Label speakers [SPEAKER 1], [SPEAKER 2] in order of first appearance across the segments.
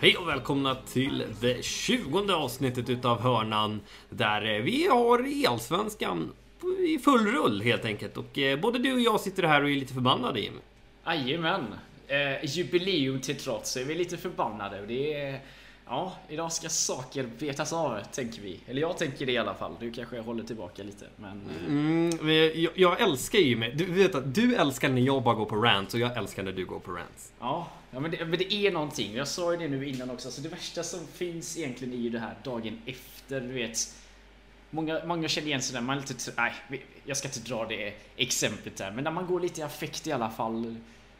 [SPEAKER 1] Hej och välkomna till det 20 avsnittet utav Hörnan. Där eh, vi har Allsvenskan i full rull helt enkelt. Och eh, både du och jag sitter här och är lite förbannade Jimmy.
[SPEAKER 2] Jajamän. Eh, jubileum till trots är vi lite förbannade. Det är, ja, idag ska saker betas av, tänker vi. Eller jag tänker det i alla fall. Du kanske håller tillbaka lite. Men, eh,
[SPEAKER 1] Mm, men jag, jag älskar Jimmy. Du vet att du älskar när jag bara går på rants och jag älskar när du går på rants.
[SPEAKER 2] ja, ja men, det, men det är någonting. Jag sa ju det nu innan också. Alltså det värsta som finns egentligen är ju det här dagen efter. Du vet. Många, många känner igen sig där. Man är lite, nej, jag ska inte dra det exemplet där. Men när man går lite i affekt i alla fall.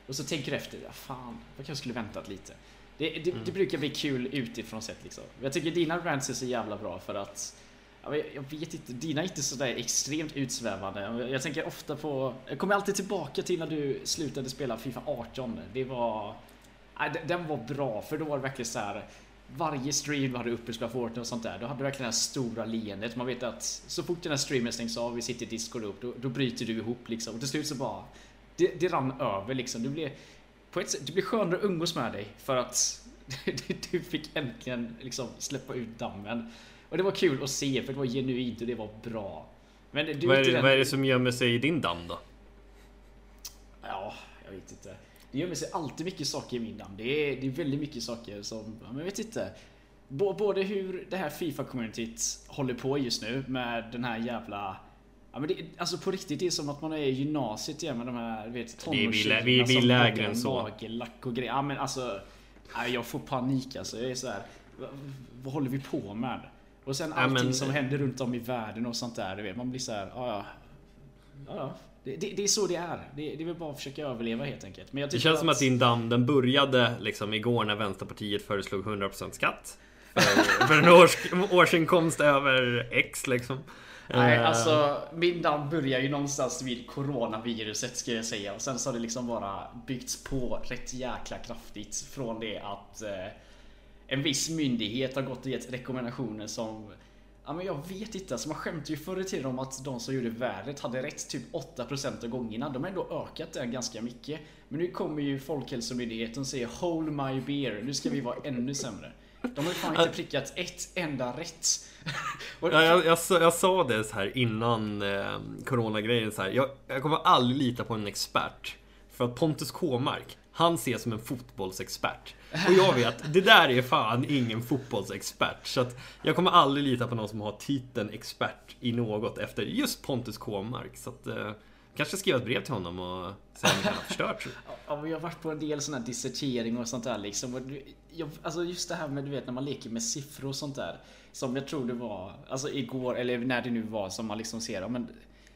[SPEAKER 2] Och så tänker du efter. Ja, fan, jag kanske skulle väntat lite. Det, det, det brukar bli kul utifrån sett liksom. Jag tycker dina rants är så jävla bra för att Jag vet inte, dina är inte sådär extremt utsvävande. Jag tänker ofta på... Jag kommer alltid tillbaka till när du slutade spela Fifa 18. Det var... Den- den var bra, för då var det verkligen så här. Varje stream du hade uppe och spelade Fortnite och sånt där, då hade du verkligen det här stora leendet. Man vet att så fort den här streamen stängs av, vi sitter i Discord upp, då, då bryter du ihop liksom. Och till slut så bara... Det, det rann över liksom. Du blev... På ett sätt, det blev skönare att umgås med dig för att du fick äntligen liksom släppa ut dammen. Och det var kul att se för det var genuint och det var bra. Men du
[SPEAKER 1] Vad är,
[SPEAKER 2] den-
[SPEAKER 1] vad är det som gömmer sig i din damm då?
[SPEAKER 2] Ja, jag vet inte. Det gömmer sig alltid mycket saker i min damm. Det är, det är väldigt mycket saker som, men jag vet inte. Bo- Både hur det här FIFA-communityt håller på just nu med den här jävla Ja, men det, alltså på riktigt, det är som att man är i gymnasiet igen med de här vet,
[SPEAKER 1] Vi vi
[SPEAKER 2] tonårstjejerna
[SPEAKER 1] vi vi är
[SPEAKER 2] som
[SPEAKER 1] lägre än så.
[SPEAKER 2] Nagellack och grejer. Ja men alltså, jag får panik alltså. Jag är så här, vad, vad håller vi på med? Och sen
[SPEAKER 1] Ja,
[SPEAKER 2] allting
[SPEAKER 1] men-
[SPEAKER 2] som händer runt om i världen och sånt där. Du vet, man blir så här, ja ja. ja, ja. Det, det, det är så det är. Det, det är väl bara att försöka överleva helt enkelt. Men jag
[SPEAKER 1] Det känns som att din damm, den började liksom igår när Vänsterpartiet föreslog 100% skatt. För, för en års, årsinkomst över X liksom.
[SPEAKER 2] Nej,
[SPEAKER 1] Eh,
[SPEAKER 2] alltså min damm börjar ju någonstans vid coronaviruset ska jag säga. Och sen så har det liksom bara byggts på rätt jäkla kraftigt från det att eh, en viss myndighet har gått och gett rekommendationer som Ja men jag vet inte, alltså man skämtade ju förr i tiden om att de som gjorde vädret hade rätt typ 8% av gångerna. De har ändå ökat det ganska mycket. Men nu kommer ju Folkhälsomyndigheten och säger Hold my beer, nu ska vi vara ännu sämre. De har ju fan inte prickat ett enda rätt.
[SPEAKER 1] Ja, jag, jag, sa- jag sa det så här innan eh, coronagrejen så här. Jag, jag kommer aldrig lita på en expert. För att Pontus Kåmark, han ses som en fotbollsexpert. Och jag vet, det där är fan ingen fotbollsexpert. Så att jag kommer aldrig lita på någon som har titeln expert i något efter just Pontus Kåmark. Så att eh, kanske skriva ett brev till honom och säga att han har förstört.
[SPEAKER 2] Ja, men jag har varit på en del sån här dissertering och sånt där liksom. Och jag, alltså just det här med du vet när man leker med siffror och sånt där. Som jag tror det var, alltså igår eller när det nu var som man liksom ser, ja, men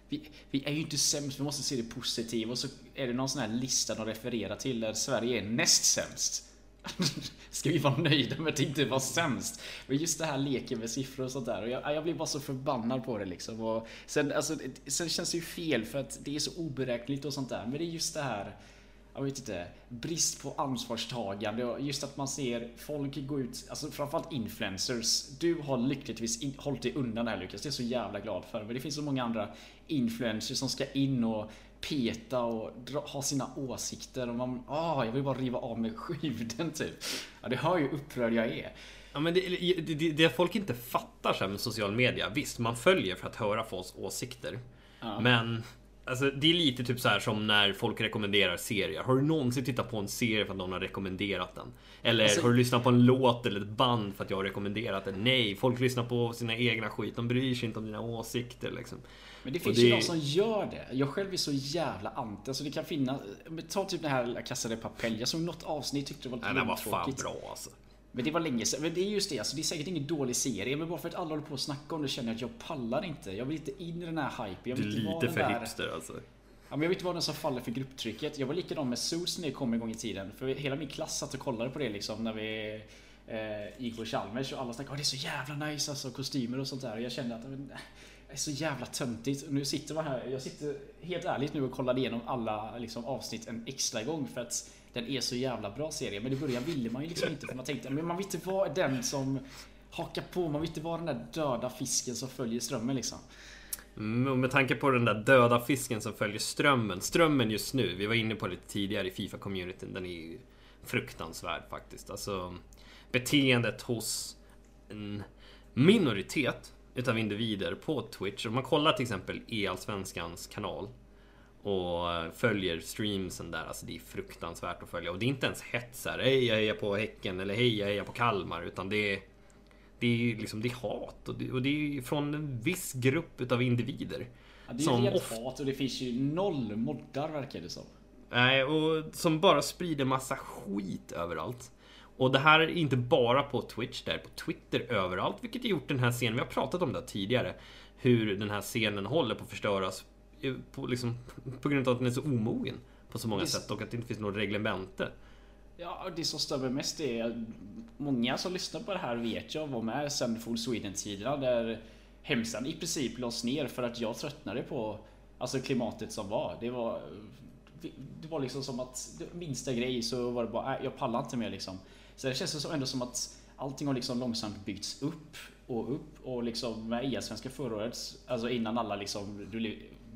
[SPEAKER 2] vi, vi är ju inte sämst, vi måste se det positiva. Och så är det någon sån här lista de refererar till där Sverige är näst sämst. Ska vi vara nöjda med att inte vara sämst? Men just det här leken med siffror och sånt där. Och jag, jag blir bara så förbannad på det liksom. Och sen, alltså, sen känns det ju fel för att det är så oberäkneligt och sånt där. Men det är just det här jag vet inte, brist på ansvarstagande och just att man ser folk gå ut, alltså framförallt influencers. Du har lyckligtvis in, hållit dig undan det här Lukas, det är jag så jävla glad för. Men det finns så många andra influencers som ska in och peta och dra, ha sina åsikter och man, ah, jag vill bara riva av mig skivden typ. Ja, det hör ju upprörd jag är.
[SPEAKER 1] Ja, men det, det, det, folk inte fattar så här med social media. Visst, man följer för att höra folks åsikter.
[SPEAKER 2] Ja.
[SPEAKER 1] Men alltså, det är lite typ så här som när folk rekommenderar serier. Har du någonsin tittat på en serie för att någon har rekommenderat den? Eller
[SPEAKER 2] Alltså-
[SPEAKER 1] har du lyssnat på en låt eller ett band för att jag har rekommenderat den? Nej, folk lyssnar på sina egna skit. De bryr sig inte om dina åsikter liksom.
[SPEAKER 2] Men det
[SPEAKER 1] Och
[SPEAKER 2] finns
[SPEAKER 1] det-
[SPEAKER 2] ju de som gör det. Jag själv är så jävla anti. Alltså det kan finnas, ta typ den här La Casa de Papel. Jag såg något avsnitt tyckte det var lite
[SPEAKER 1] Nej, den var fan bra alltså.
[SPEAKER 2] Men det var länge sedan. Men det är just det, alltså, det är säkert ingen dålig serie. Men bara för att alla håller på att snacka om det känner jag att jag pallar inte. Jag vill inte in i den här hypen. Jag
[SPEAKER 1] Du
[SPEAKER 2] vill
[SPEAKER 1] är
[SPEAKER 2] inte vara
[SPEAKER 1] lite för
[SPEAKER 2] där...
[SPEAKER 1] hipster alltså.
[SPEAKER 2] Ja, men jag vill inte vara den som faller för grupptrycket. Jag var likadan med Suits när det kom en gång i tiden. För hela min klass satt och kollade på det liksom när vi eh, gick på Chalmers och alla snackade oh, det är så jävla nice alltså, kostymer och sånt där. Och jag kände att men, det är så jävla töntigt. Och nu sitter man här, jag sitter helt ärligt nu och kollar igenom alla liksom, avsnitt en extra gång för att den är så jävla bra serie. Men i början ville man ju liksom inte för man tänkte men man vill inte vara den som hakar på. Man vill inte vara den där döda fisken som följer strömmen liksom.
[SPEAKER 1] Mm, och med tanke på den där döda fisken som följer strömmen. Strömmen just nu, vi var inne på det lite tidigare i Fifa-communityn, den är ju fruktansvärd faktiskt. Alltså, beteendet hos en minoritet utav individer på Twitch. Om man kollar till exempel E-allsvenskans kanal och följer streamsen där, alltså det är fruktansvärt att följa. Och det är inte ens hets här, hej jag hejar på Häcken eller hej jag hejar på Kalmar, utan det är det är liksom det är hat och det, och det är från en viss grupp utav individer.
[SPEAKER 2] Ja, det är ju rent hat och det finns ju noll moddar verkar det som.
[SPEAKER 1] Nej, och som bara sprider massa skit överallt. Och det här är inte bara på Twitch, det är på Twitter överallt, vilket har gjort den här scenen, vi har pratat om det tidigare, hur den här scenen håller på att förstöras på, liksom, på grund av att den är så omogen på så många det... sätt och att det inte finns något reglemente.
[SPEAKER 2] Ja, det som stör mig mest är att många som lyssnar på det här vet jag var med sen Full Sweden-tiderna där hemsidan i princip lades ner för att jag tröttnade på alltså klimatet som var. Det var det var liksom som att minsta grej så var det bara, jag pallar inte mer liksom. Så det känns ändå som att allting har liksom långsamt byggts upp och upp och liksom med E-svenska förra året, alltså innan alla liksom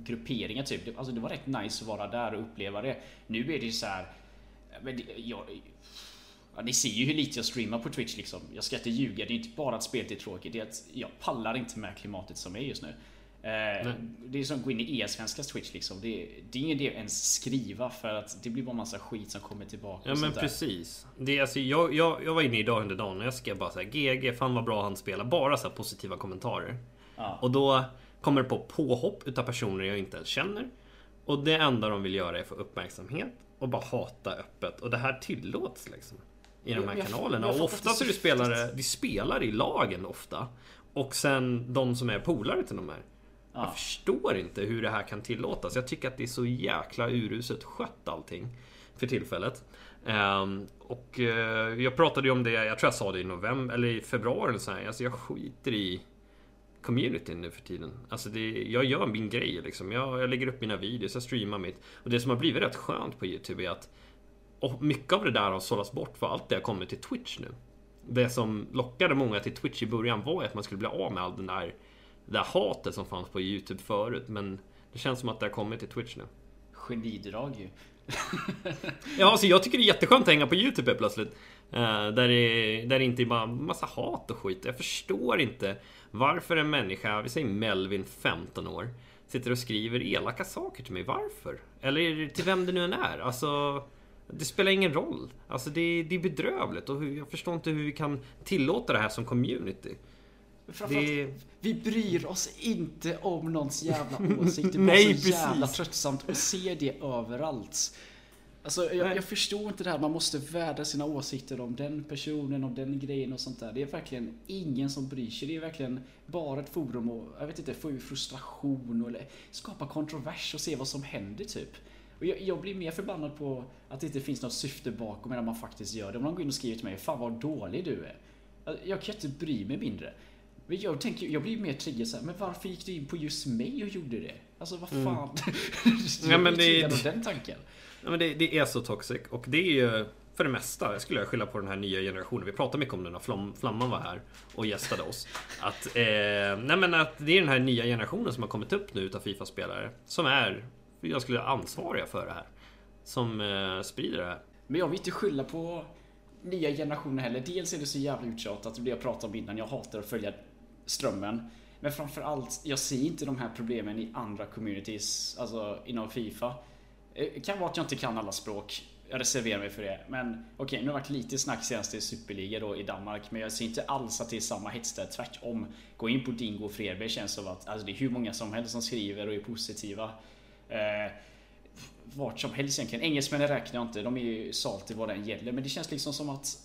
[SPEAKER 2] grupperingar typ. Alltså det var rätt nice att vara där och uppleva det. Nu är det ju så här, men det, jag, Ja, ni ser ju hur lite jag streamar på Twitch liksom. Jag ska inte ljuga, det är inte bara att spelet är tråkigt. Det är att jag pallar inte med klimatet som är just nu. Eh, det är som att gå in i e-svenskas Twitch liksom. Det, det är ingen idé att ens skriva för att det blir bara massa skit som kommer tillbaka.
[SPEAKER 1] Ja men precis. Det är, alltså, jag, jag, jag var inne idag under dagen och jag skrev bara så här, GG, fan vad bra han spelar. Bara så positiva kommentarer. Ja. Och då kommer på påhopp utav personer jag inte ens känner. Och det enda de vill göra är få uppmärksamhet och bara hata öppet. Och det här tillåts liksom. I de här jag, kanalerna. Jag, jag och ofta så är det spelare, de spelar i lagen ofta. Och sen de som är polare till de här. Ja. Jag förstår inte hur det här kan tillåtas. Jag tycker att det är så jäkla uruset skött allting. För tillfället. Um, och uh, jag pratade ju om det, jag tror jag sa det i november, eller i februari eller så här. Alltså jag skiter i communityn nu för tiden. Alltså det, jag gör min grej liksom. Jag, jag lägger upp mina videos, jag streamar mitt. Och det som har blivit rätt skönt på YouTube är att och mycket av det där har sållats bort för allt det har kommit till Twitch nu. Det som lockade många till Twitch i början var att man skulle bli av med all den där, det där hatet som fanns på YouTube förut. Men det känns som att det har kommit till Twitch nu.
[SPEAKER 2] Genidrag ju.
[SPEAKER 1] ja, alltså jag tycker det är jätteskönt att hänga på YouTube plötsligt. Uh, där, det, där det inte är bara massa hat och skit. Jag förstår inte varför en människa, vi säger Melvin, 15 år, sitter och skriver elaka saker till mig. Varför? Eller till vem det nu än är. Alltså... Det spelar ingen roll. Alltså det, det är bedrövligt och jag förstår inte hur vi kan tillåta det här som community.
[SPEAKER 2] Det... Vi bryr oss inte om någons jävla åsikt. Det är Nej, så jävla tröttsamt att se det överallt. Alltså, jag, jag, förstår inte det här. Man måste värda sina åsikter om den personen, om den grejen och sånt där. Det är verkligen ingen som bryr sig. Det är verkligen bara ett forum och, jag vet inte, få ur frustration eller skapa kontrovers och se vad som händer typ. Och jag, jag, blir mer förbannad på att det inte finns något syfte bakom när man faktiskt gör det. Om någon går in och skriver till mig Fan vad dålig du är. Jag kan inte bry mig mindre. Men jag, tänker, jag blir mer triggad såhär, men varför gick du in på just mig och gjorde det? Alltså vad mm. fan? Mm.
[SPEAKER 1] ja, men det,
[SPEAKER 2] av den tanken.
[SPEAKER 1] Ja, men det, det, är så toxic och det är ju för det mesta, jag skulle skylla på den här nya generationen. Vi pratade mycket om den när Flam, Flamman var här och gästade oss. Att, eh, nej men att det är den här nya generationen som har kommit upp nu utav Fifa-spelare. Som är jag skulle ansvariga för det här. Som eh, sprider det här.
[SPEAKER 2] Men jag vill inte skylla på nya generationer heller. Dels är det så jävla uttjatat, det jag pratade om innan. Jag hatar att följa strömmen. Men framförallt, jag ser inte de här problemen i andra communities, alltså inom Fifa. Eh, det kan vara att jag inte kan alla språk. Jag reserverar mig för det. Men okej, okay, nu har det varit lite snack senast i Superliga då i Danmark. Men jag ser inte alls att det är samma hets där. Tvärtom. Gå in på Dingo och Fredberg känns som att alltså, det är hur många som helst som skriver och är positiva. Eh, vart som helst egentligen. Engelsmännen räknar jag inte, de är ju salty vad den gäller. Men det känns liksom som att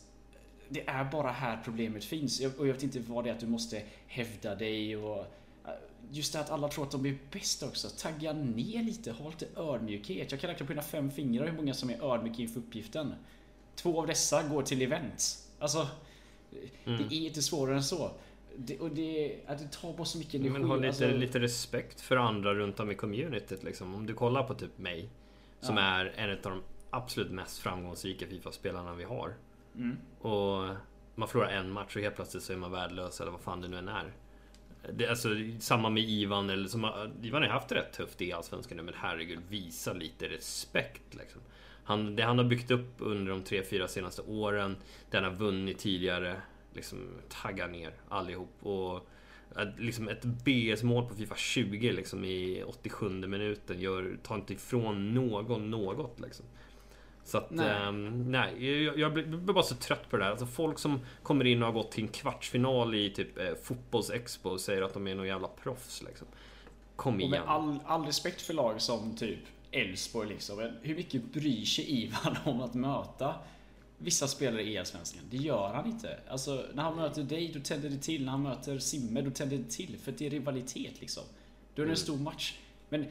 [SPEAKER 2] det är bara här problemet finns. Och jag vet inte vad det är att du måste hävda dig och eh, Just det att alla tror att de är bäst också. Tagga ner lite, ha lite ödmjukhet. Jag kan räkna på mina fem fingrar hur många som är ödmjuka inför uppgiften. Två av dessa går till event. Alltså, mm. det är inte svårare än så. Det, och det, att det tar bara så mycket energi.
[SPEAKER 1] Men ha lite, alltså... lite respekt för andra runt om i communityt liksom. Om du kollar på typ mig. Som ja. är en av de absolut mest framgångsrika Fifa-spelarna vi har. Mm. Och man förlorar en match och helt plötsligt så är man värdelös eller vad fan det nu än är. Det alltså samma med Ivan eller som Ivan har haft det rätt tufft i Allsvenskan nu men herregud visa lite respekt liksom. Han, det han har byggt upp under de tre, fyra senaste åren, den har vunnit tidigare, liksom taggar ner allihop. Och eh, liksom ett BS-mål på Fifa 20 liksom i 87 minuten gör, tar inte ifrån någon något liksom. Så att, nej, um, nej jag, jag, blir bara så trött på det där. Alltså folk som kommer in och har gått till en kvartsfinal i typ eh, fotbolls-expo och säger att de är någon jävla proffs liksom. Kom igen.
[SPEAKER 2] Och med all, all respekt för lag som typ Elfsborg liksom. Hur mycket bryr sig Ivan om att möta vissa spelare i Allsvenskan? Det gör han inte. Alltså, när han möter dig, då tänder det till. När han möter Simmer, då tänder det till. För det är rivalitet liksom. Då är det en mm. stor match. Men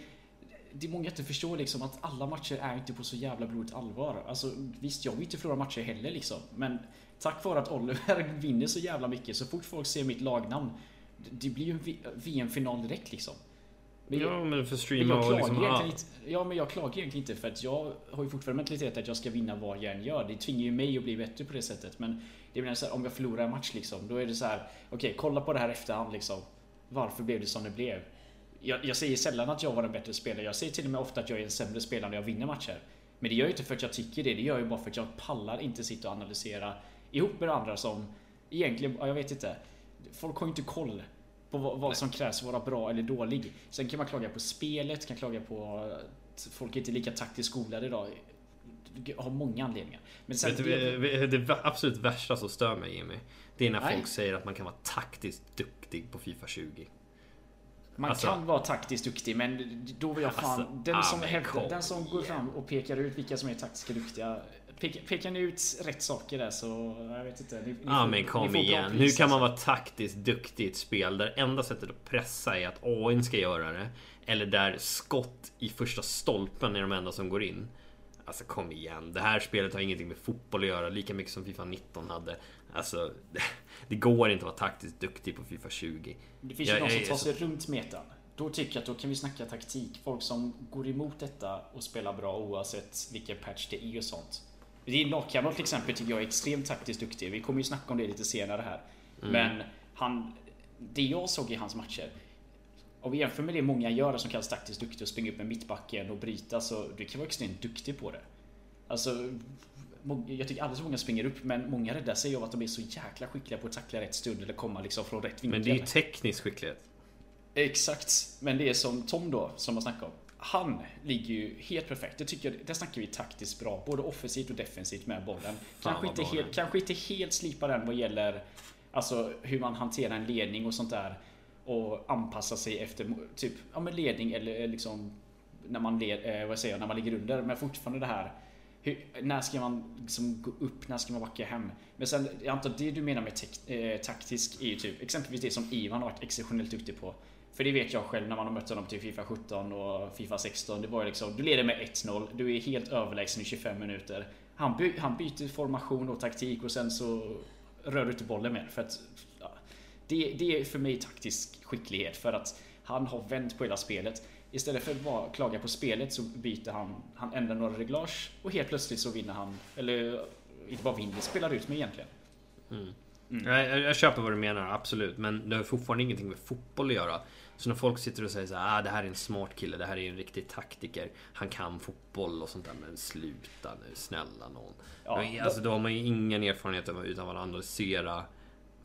[SPEAKER 2] det är många inte förstår liksom att alla matcher är inte på så jävla blodigt allvar. Alltså visst, jag vill inte förlora matcher heller liksom. Men tack vare att Oliver vinner så jävla mycket, så fort folk ser mitt lagnamn, det blir ju en VM-final direkt liksom.
[SPEAKER 1] Men ja, men för streama men jag
[SPEAKER 2] liksom, ah. inte, Ja, men jag klagar egentligen inte för att jag har ju fortfarande mentalitet att jag ska vinna vad jag än gör. Det tvingar ju mig att bli bättre på det sättet. Men det blir så här, om jag förlorar en match liksom, då är det så här. Okej, okay, kolla på det här efterhand liksom. Varför blev det som det blev? Jag, jag säger sällan att jag var en bättre spelare. Jag säger till och med ofta att jag är en sämre spelare när jag vinner matcher. Men det gör jag inte för att jag tycker det. Det gör jag bara för att jag pallar inte sitta och analysera ihop med andra som egentligen, jag vet inte. Folk har ju inte koll på vad, vad som krävs för att vara bra eller dålig. Sen kan man klaga på spelet, kan klaga på att folk inte är lika taktiskt skolade idag. Har många anledningar.
[SPEAKER 1] Men sen det, det, det absolut värsta som stör mig Jimmy. Det är när Nej. folk säger att man kan vara taktiskt duktig på Fifa 20.
[SPEAKER 2] Man alltså, kan vara taktiskt duktig men då vill jag fan... Alltså, den, som hävdar, den som går fram och pekar ut vilka som är taktiskt duktiga. Pekar ni ut rätt saker där så... Jag vet inte. Ni,
[SPEAKER 1] ja ni men kom igen. Hur kan man vara taktiskt duktig i ett spel där enda sättet att pressa är att AI ska göra det? Eller där skott i första stolpen är de enda som går in. Alltså kom igen. Det här spelet har ingenting med fotboll att göra. Lika mycket som Fifa 19 hade. Alltså, det går inte att vara taktiskt duktig på Fifa 20.
[SPEAKER 2] Det finns ju de som tar sig så... runt metan. Då tycker jag att då kan vi snacka taktik. Folk som går emot detta och spelar bra oavsett vilken patch det är och sånt. Lagkamrat till exempel tycker jag är extremt taktiskt duktig. Vi kommer ju snacka om det lite senare här. Mm. Men han... Det jag såg i hans matcher. Om vi jämför med det många gör som kallas taktiskt duktig och springa upp med mittbacken och bryta så du kan vara extremt duktig på det. Alltså jag tycker alldeles för många springer upp men många räddar sig av att de är så jäkla skickliga på att tackla rätt stund eller komma liksom från rätt vinkel.
[SPEAKER 1] Men det är ju teknisk skicklighet.
[SPEAKER 2] Exakt. Men det är som Tom då, som man snackar om. Han ligger ju helt perfekt. Jag tycker, där snackar vi taktiskt bra. Både offensivt och defensivt med bollen. Kanske inte, helt, kanske inte helt slipa den vad gäller Alltså hur man hanterar en ledning och sånt där. Och anpassa sig efter typ ja, men ledning eller liksom när man, led, eh, vad säger jag, när man ligger under. Men fortfarande det här hur, när ska man liksom gå upp? När ska man backa hem? Men sen, jag antar att det du menar med eh, taktisk är ju typ exempelvis det som Ivan har varit exceptionellt duktig på. För det vet jag själv när man har mött honom till Fifa 17 och Fifa 16. Det var ju liksom, du leder med 1-0, du är helt överlägsen i 25 minuter. Han, by, han byter formation och taktik och sen så rör du inte bollen mer. För att, ja, det, det är för mig taktisk skicklighet för att han har vänt på hela spelet. Istället för att bara klaga på spelet så byter han, han ändrar några reglage och helt plötsligt så vinner han, eller inte bara vinner, spelar ut med egentligen.
[SPEAKER 1] Mm. Mm. Jag, jag, köper vad du menar, absolut. Men det har fortfarande ingenting med fotboll att göra. Så när folk sitter och säger så här, ah, det här är en smart kille, det här är en riktig taktiker. Han kan fotboll och sånt där. Men sluta nu, snälla någon. Ja, alltså, då har man ju ingen erfarenhet av att analysera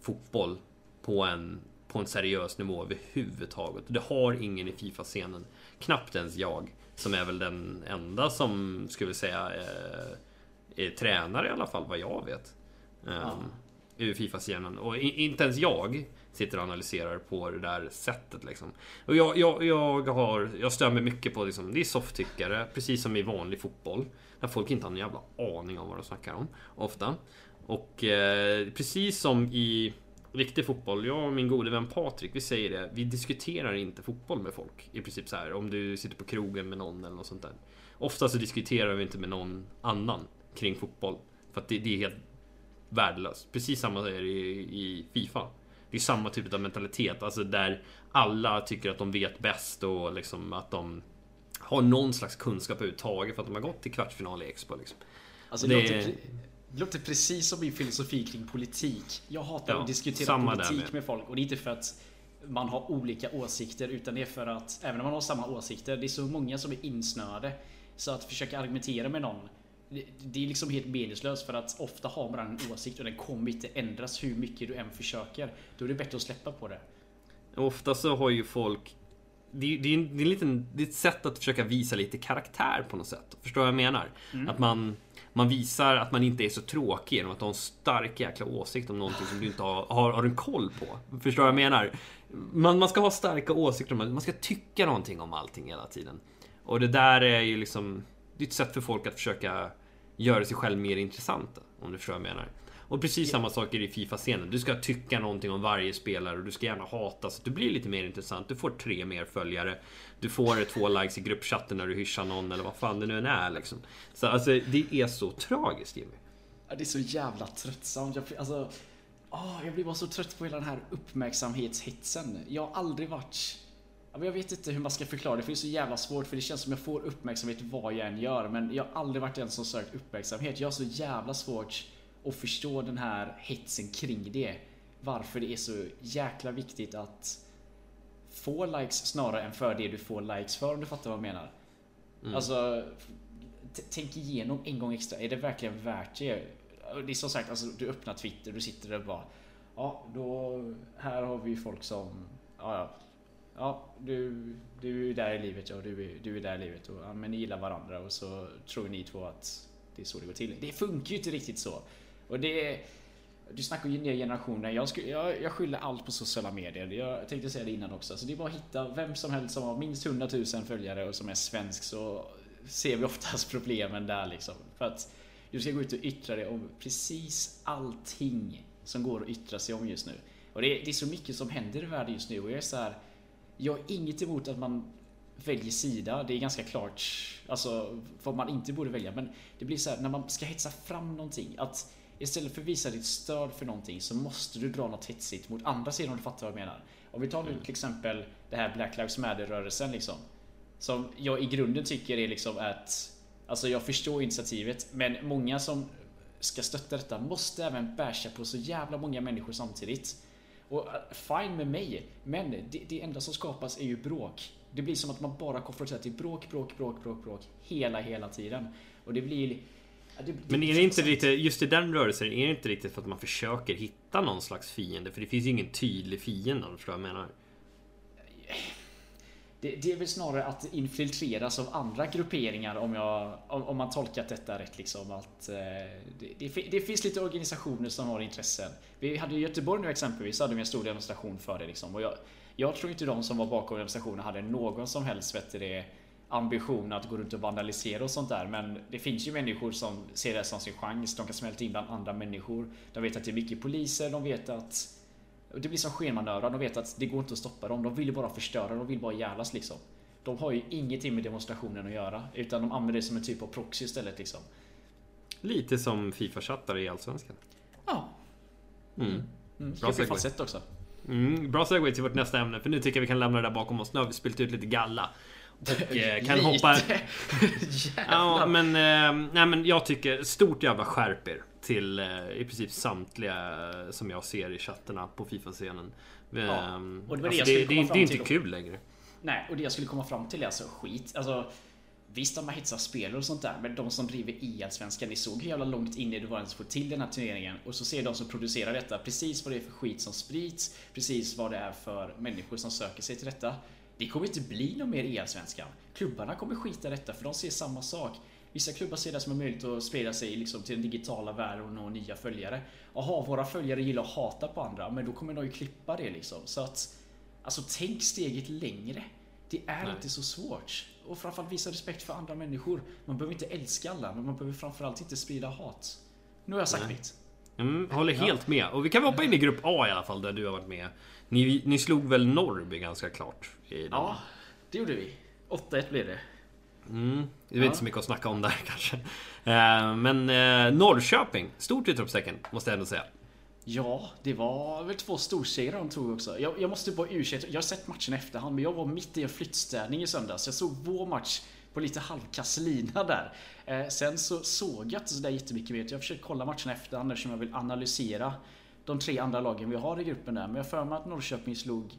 [SPEAKER 1] fotboll på en på en seriös nivå överhuvudtaget. Det har ingen i Fifa-scenen. Knappt ens jag. Som är väl den enda som, skulle säga, är, är tränare i alla fall, vad jag vet. Ja. Um, ur Fifa-scenen. Och inte ens jag sitter och analyserar på det där sättet. Liksom. Och jag, jag, jag, har, jag stör mig mycket på liksom, det är softtyckare, precis som i vanlig fotboll. Där folk inte har en jävla aning om vad de snackar om, ofta. Och eh, precis som i riktig fotboll, jag och min gode vän Patrik, vi säger det. Vi diskuterar inte fotboll med folk. I princip så här, om du sitter på krogen med någon eller något sånt där. Ofta så diskuterar vi inte med någon annan kring fotboll. För att det, det är helt värdelöst. Precis samma är det i, i Fifa. Det är samma typ av mentalitet, alltså där alla tycker att de vet bäst och liksom att de har någon slags kunskap överhuvudtaget för att de har gått till kvartsfinal i Expo. Liksom.
[SPEAKER 2] Alltså, det, det, låter precis som min filosofi kring politik. Jag hatar ja, att diskutera politik med. med folk och det är inte för att man har olika åsikter utan det är för att även om man har samma åsikter, det är så många som är insnöade. Så att försöka argumentera med någon det, det är liksom helt meningslöst för att ofta har man en åsikt och den kommer inte ändras hur mycket du än försöker. Då är det bättre att släppa på det.
[SPEAKER 1] Ofta så har ju folk det är, det, är en, det, är en liten, det är ett sätt att försöka visa lite karaktär på något sätt. Förstår vad jag menar? Mm. Att man, man visar att man inte är så tråkig genom att ha en stark jäkla åsikt om någonting som du inte har, har, har en koll på. Förstår vad jag menar? Man, man ska ha starka åsikter, man ska tycka någonting om allting hela tiden. Och det där är ju liksom... Det är ett sätt för folk att försöka göra sig själv mer intressanta. Om du förstår vad jag menar. Och precis samma sak är det i Fifa-scenen. Du ska tycka någonting om varje spelare och du ska gärna hata så att du blir lite mer intressant. Du får tre mer följare. Du får två likes i gruppchatten när du hyschar någon eller vad fan det nu än är liksom. Så alltså, det är så tragiskt Jimmy.
[SPEAKER 2] Ja, det är så jävla tröttsamt. Jag, alltså, åh, jag blir bara så trött på hela den här uppmärksamhetshetsen. Jag har aldrig varit jag vet inte hur man ska förklara det för det är så jävla svårt för det känns som jag får uppmärksamhet vad jag än gör men jag har aldrig varit den som sökt uppmärksamhet. Jag har så jävla svårt att förstå den här hetsen kring det. Varför det är så jäkla viktigt att få likes snarare än för det du får likes för om du fattar vad jag menar. Mm. Alltså, tänk igenom en gång extra. Är det verkligen värt det? Det är som sagt, alltså, du öppnar Twitter, du sitter där och bara Ja, då här har vi folk som ja, ja, ja du, du är där i livet ja, du du är där i livet och ja, men ni gillar varandra och så tror ni två att det är så det går till. Det funkar ju inte riktigt så. Och det du snackar ju nya generationer. Jag, skulle, jag, jag skyller allt på sociala medier. Jag tänkte säga det innan också. Så det är bara att hitta vem som helst som har minst 100 000 följare och som är svensk så ser vi oftast problemen där liksom. För att du ska gå ut och yttra dig om precis allting som går att yttra sig om just nu. Och det är, det är så mycket som händer i världen just nu och jag är så här, Jag har inget emot att man väljer sida. Det är ganska klart alltså, vad man inte borde välja. Men det blir så här, när man ska hetsa fram någonting. Att Istället för att visa ditt stöd för någonting så måste du dra något hetsigt mot andra sidan om du fattar vad jag menar. Om vi tar nu mm. till exempel det här Black Lives Matter-rörelsen liksom. Som jag i grunden tycker är liksom att Alltså jag förstår initiativet men många som ska stötta detta måste även basha på så jävla många människor samtidigt. Och uh, fine med mig, men det, det enda som skapas är ju bråk. Det blir som att man bara konfronterar till bråk, bråk, bråk, bråk, bråk hela, hela tiden. Och det blir
[SPEAKER 1] men är det inte lite, just i den rörelsen, är det inte riktigt för att man försöker hitta någon slags fiende? För det finns ju ingen tydlig fiende, förstår jag menar?
[SPEAKER 2] Det, det, är väl snarare att infiltreras av andra grupperingar om, jag, om, om man tolkat detta rätt. Liksom, att, eh, det, det, finns lite organisationer som har intressen. Vi hade i Göteborg nu exempelvis hade vi en stor demonstration för det. Liksom, och jag, jag tror inte de som var bakom demonstrationen hade någon som helst vet det, ambition att gå runt och vandalisera och sånt där. Men det finns ju människor som ser det som sin chans. De kan smälta in bland andra människor. De vet att det är mycket poliser. De vet att det blir som skenmanövrar. De vet att det går inte att stoppa dem. De vill ju bara förstöra. De vill bara jävlas liksom. De har ju ingenting med demonstrationen att göra. Utan de använder det som en typ av proxy istället liksom.
[SPEAKER 1] Lite som Fifa-chattare i Allsvenskan.
[SPEAKER 2] Ja.
[SPEAKER 1] Mm.
[SPEAKER 2] Mm. Bra segway. också.
[SPEAKER 1] Mm, bra segway till vårt nästa ämne. För nu tycker jag vi kan lämna det där bakom oss. Nu har vi spilt ut lite galla. Eh, kan hoppa... ja, men, eh, nej, men jag tycker stort jävla skärp er till eh, i princip samtliga som jag ser i chatterna på Fifa-scenen. Ja, och det, var det, alltså, det, det, det är inte kul längre.
[SPEAKER 2] Nej, och det jag skulle komma fram till är alltså skit. Alltså, Visst att man hetsar spelare och sånt där, men de som driver e-allsvenskan, ni såg hur jävla långt inne det var ens få till den här turneringen. Och så ser de som producerar detta precis vad det är för skit som sprids, precis vad det är för människor som söker sig till detta. Det kommer inte bli någon mer e-allsvenskan. Klubbarna kommer skita i detta för de ser samma sak. Vissa klubbar ser det som en möjlighet att sprida sig liksom till den digitala världen och nå nya följare. Jaha, våra följare gillar att hata på andra, men då kommer de ju klippa det liksom. Så att, alltså tänk steget längre. Det är Nej. inte så svårt. Och framförallt visa respekt för andra människor. Man behöver inte älska alla, men man behöver framförallt inte sprida hat. Nu har jag sagt Nej. mitt.
[SPEAKER 1] Mm, håller helt med. Och vi kan hoppa in i grupp A i alla fall, där du har varit med. Ni, ni slog väl Norrby ganska klart?
[SPEAKER 2] ja, det gjorde vi. 8-1 blev det.
[SPEAKER 1] Mm, det är ja. inte så mycket att snacka om där kanske. Eh, men eh, Norrköping, stort utropstecken måste jag ändå säga.
[SPEAKER 2] Ja, det var väl två storsegrar de tog också. Jag, jag måste bara ursäkta, jag har sett matchen i efterhand men jag var mitt i en flyttstädning i söndags. Jag såg vår match på lite halvkass lina där. Eh, sen så såg jag inte sådär jättemycket mer. Jag försökte kolla matchen efterhand eftersom jag vill analysera de tre andra lagen vi har i gruppen där. Men jag för mig att Norrköping slog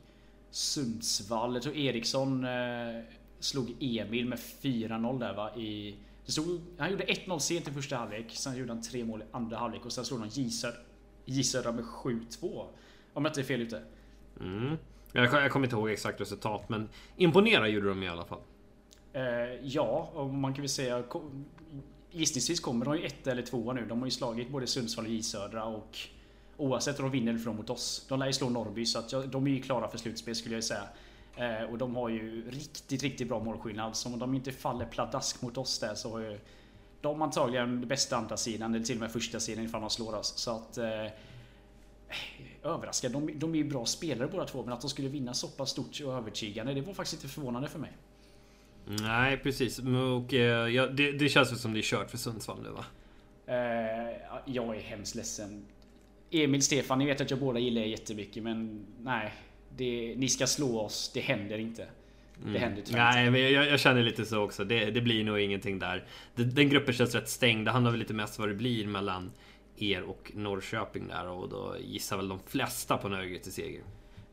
[SPEAKER 2] Sundsvall. Jag tror Eriksson eh, slog Emil med 4-0 där va, i Det stod, han gjorde 1-0 sent i första halvlek, sen gjorde han tre mål i andra halvlek och sen slog de J Södra med 7-2. Om jag inte är fel ute.
[SPEAKER 1] Mm. Jag, jag kommer inte ihåg exakt resultat, men imponera gjorde de i alla fall.
[SPEAKER 2] Eh, ja, och man kan väl säga... Gissningsvis kommer de ju ett eller tvåa nu. De har ju slagit både Sundsvall och J Södra och Oavsett om de vinner eller förlorar mot oss. De lär ju slå Norrby så att de är ju klara för slutspel skulle jag säga. Eh, och de har ju riktigt, riktigt bra målskillnad. Så om de inte faller pladask mot oss där så har ju de antagligen den bästa andra sidan eller till och med första sidan ifall de slår oss. Så att... Eh, överraskad. De, de är ju bra spelare båda två men att de skulle vinna så pass stort och övertygande det var faktiskt lite förvånande för mig.
[SPEAKER 1] Nej precis. Och, eh, ja, det, det känns som det är kört för Sundsvall nu va?
[SPEAKER 2] Eh, jag är hemskt ledsen. Emil, Stefan, ni vet att jag båda gillar er jättemycket men nej. Det, ni ska slå oss, det händer inte. Det mm. händer
[SPEAKER 1] tyvärr Nej, men jag, jag, känner lite så också. Det, det blir nog ingenting där. Den, den gruppen känns rätt stängd. Det handlar väl lite mest vad det blir mellan er och Norrköping där och då gissar väl de flesta på en Örgryte seger.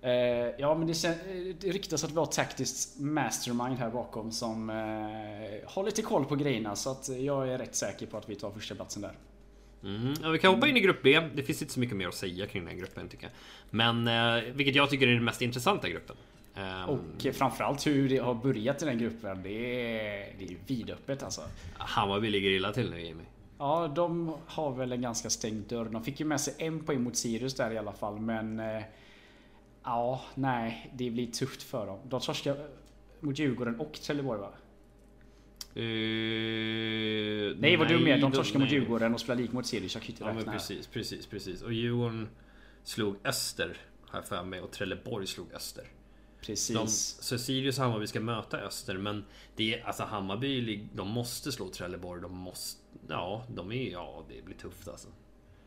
[SPEAKER 2] Eh, ja men det, det ryktas att vi har ett taktiskt mastermind här bakom som eh, har lite koll på grejerna så att jag är rätt säker på att vi tar första platsen där.
[SPEAKER 1] Mm, ja, vi kan hoppa in i grupp B. Det finns inte så mycket mer att säga kring den gruppen tycker jag. Men eh, vilket jag tycker är den mest intressanta gruppen.
[SPEAKER 2] Um, och framförallt hur det har börjat i den gruppen. Det är, det är vidöppet alltså.
[SPEAKER 1] Hammarby ligger illa till nu Jimmy.
[SPEAKER 2] Ja, de har väl en ganska stängd dörr. De fick ju med sig en poäng mot Sirius där i alla fall, men... Ja, nej, det blir tufft för dem. De torskar mot Djurgården och Trelleborg va? Uh, nej vad dum jag De torskar mot Djurgården och spelar lik mot Sirius. Jag kan inte
[SPEAKER 1] ja, räkna. Men precis, precis, precis. Och Djurgården slog Öster, jag för mig, och Trelleborg slog Öster.
[SPEAKER 2] Precis.
[SPEAKER 1] De, så Sirius och Hammarby ska möta Öster, men det är alltså Hammarby, de måste slå Trelleborg. De måste... Ja, de är... Ja, det blir tufft alltså.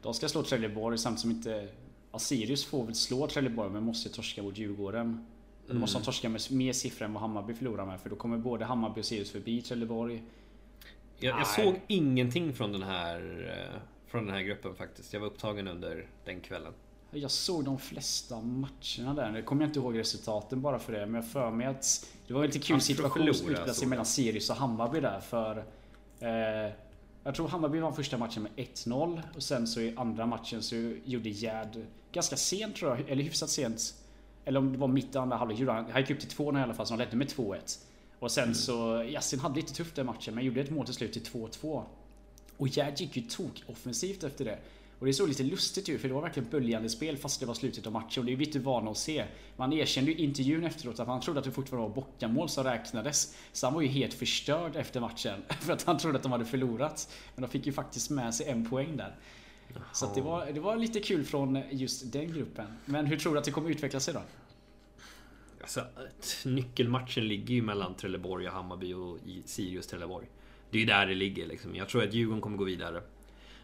[SPEAKER 2] De ska slå Trelleborg samtidigt som inte... Ja, Sirius får väl slå Trelleborg, men måste torska mot Djurgården. Då måste de torska med mer siffror än vad Hammarby förlorar med, för då kommer både Hammarby och Sirius förbi Trelleborg.
[SPEAKER 1] Jag, jag såg ingenting från den här... Eh, från den här gruppen faktiskt. Jag var upptagen under den kvällen.
[SPEAKER 2] Jag såg de flesta matcherna där. Nu kommer jag inte ihåg resultaten bara för det. Men jag för mig att det var en lite kul situation som utspelade sig mellan Sirius och Hammarby där. För eh, jag tror Hammarby vann första matchen med 1-0. Och sen så i andra matchen så gjorde Gerd ganska sent tror jag. Eller hyfsat sent. Eller om det var mitt i andra halvlek. Han gick upp till 2 i alla fall. Så han ledde med 2-1. Och sen mm. så Yasin hade lite tufft den matchen. Men gjorde ett mål till slut till 2-2. Och Gerd gick ju tok offensivt efter det. Och det såg lite lustigt ut för det var verkligen böljande spel fast det var slutet av matchen. Och det är vi inte vana att se. Man erkände ju i intervjun efteråt att han trodde att det fortfarande var bockamål som räknades. Så han var ju helt förstörd efter matchen. För att han trodde att de hade förlorat. Men de fick ju faktiskt med sig en poäng där. Jaha. Så det, var, det var lite kul från just den gruppen. Men hur tror du att det kommer utveckla sig då?
[SPEAKER 1] Alltså, nyckelmatchen ligger ju mellan Trelleborg och Hammarby och Sirius Trelleborg. Det är ju där det ligger liksom. Jag tror att Djurgården kommer gå vidare.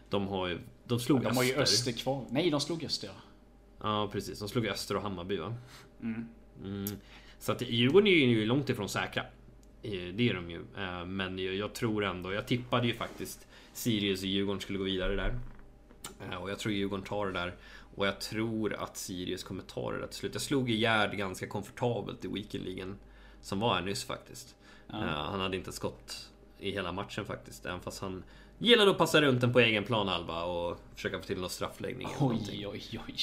[SPEAKER 1] De har ju... De slog
[SPEAKER 2] ja,
[SPEAKER 1] De har
[SPEAKER 2] ju Öster kvar. Nej, de slog Öster ja.
[SPEAKER 1] Ja, precis. De slog Öster och Hammarby va? Mm. Mm. Så att Djurgården är ju långt ifrån säkra. Det är de ju. Eh, men jag tror ändå... Jag tippade ju faktiskt Sirius och Djurgården skulle gå vidare där. Eh, och jag tror Djurgården tar det där. Och jag tror att Sirius kommer ta det där till slut. Jag slog Gerd ganska komfortabelt i weekendligen. Som var här nyss faktiskt. Ja. Eh, han hade inte skott i hela matchen faktiskt. Även fast han Gillade att passa runt den på egen planhalva och försöka få till någon straffläggning.
[SPEAKER 2] Oj, oj, oj.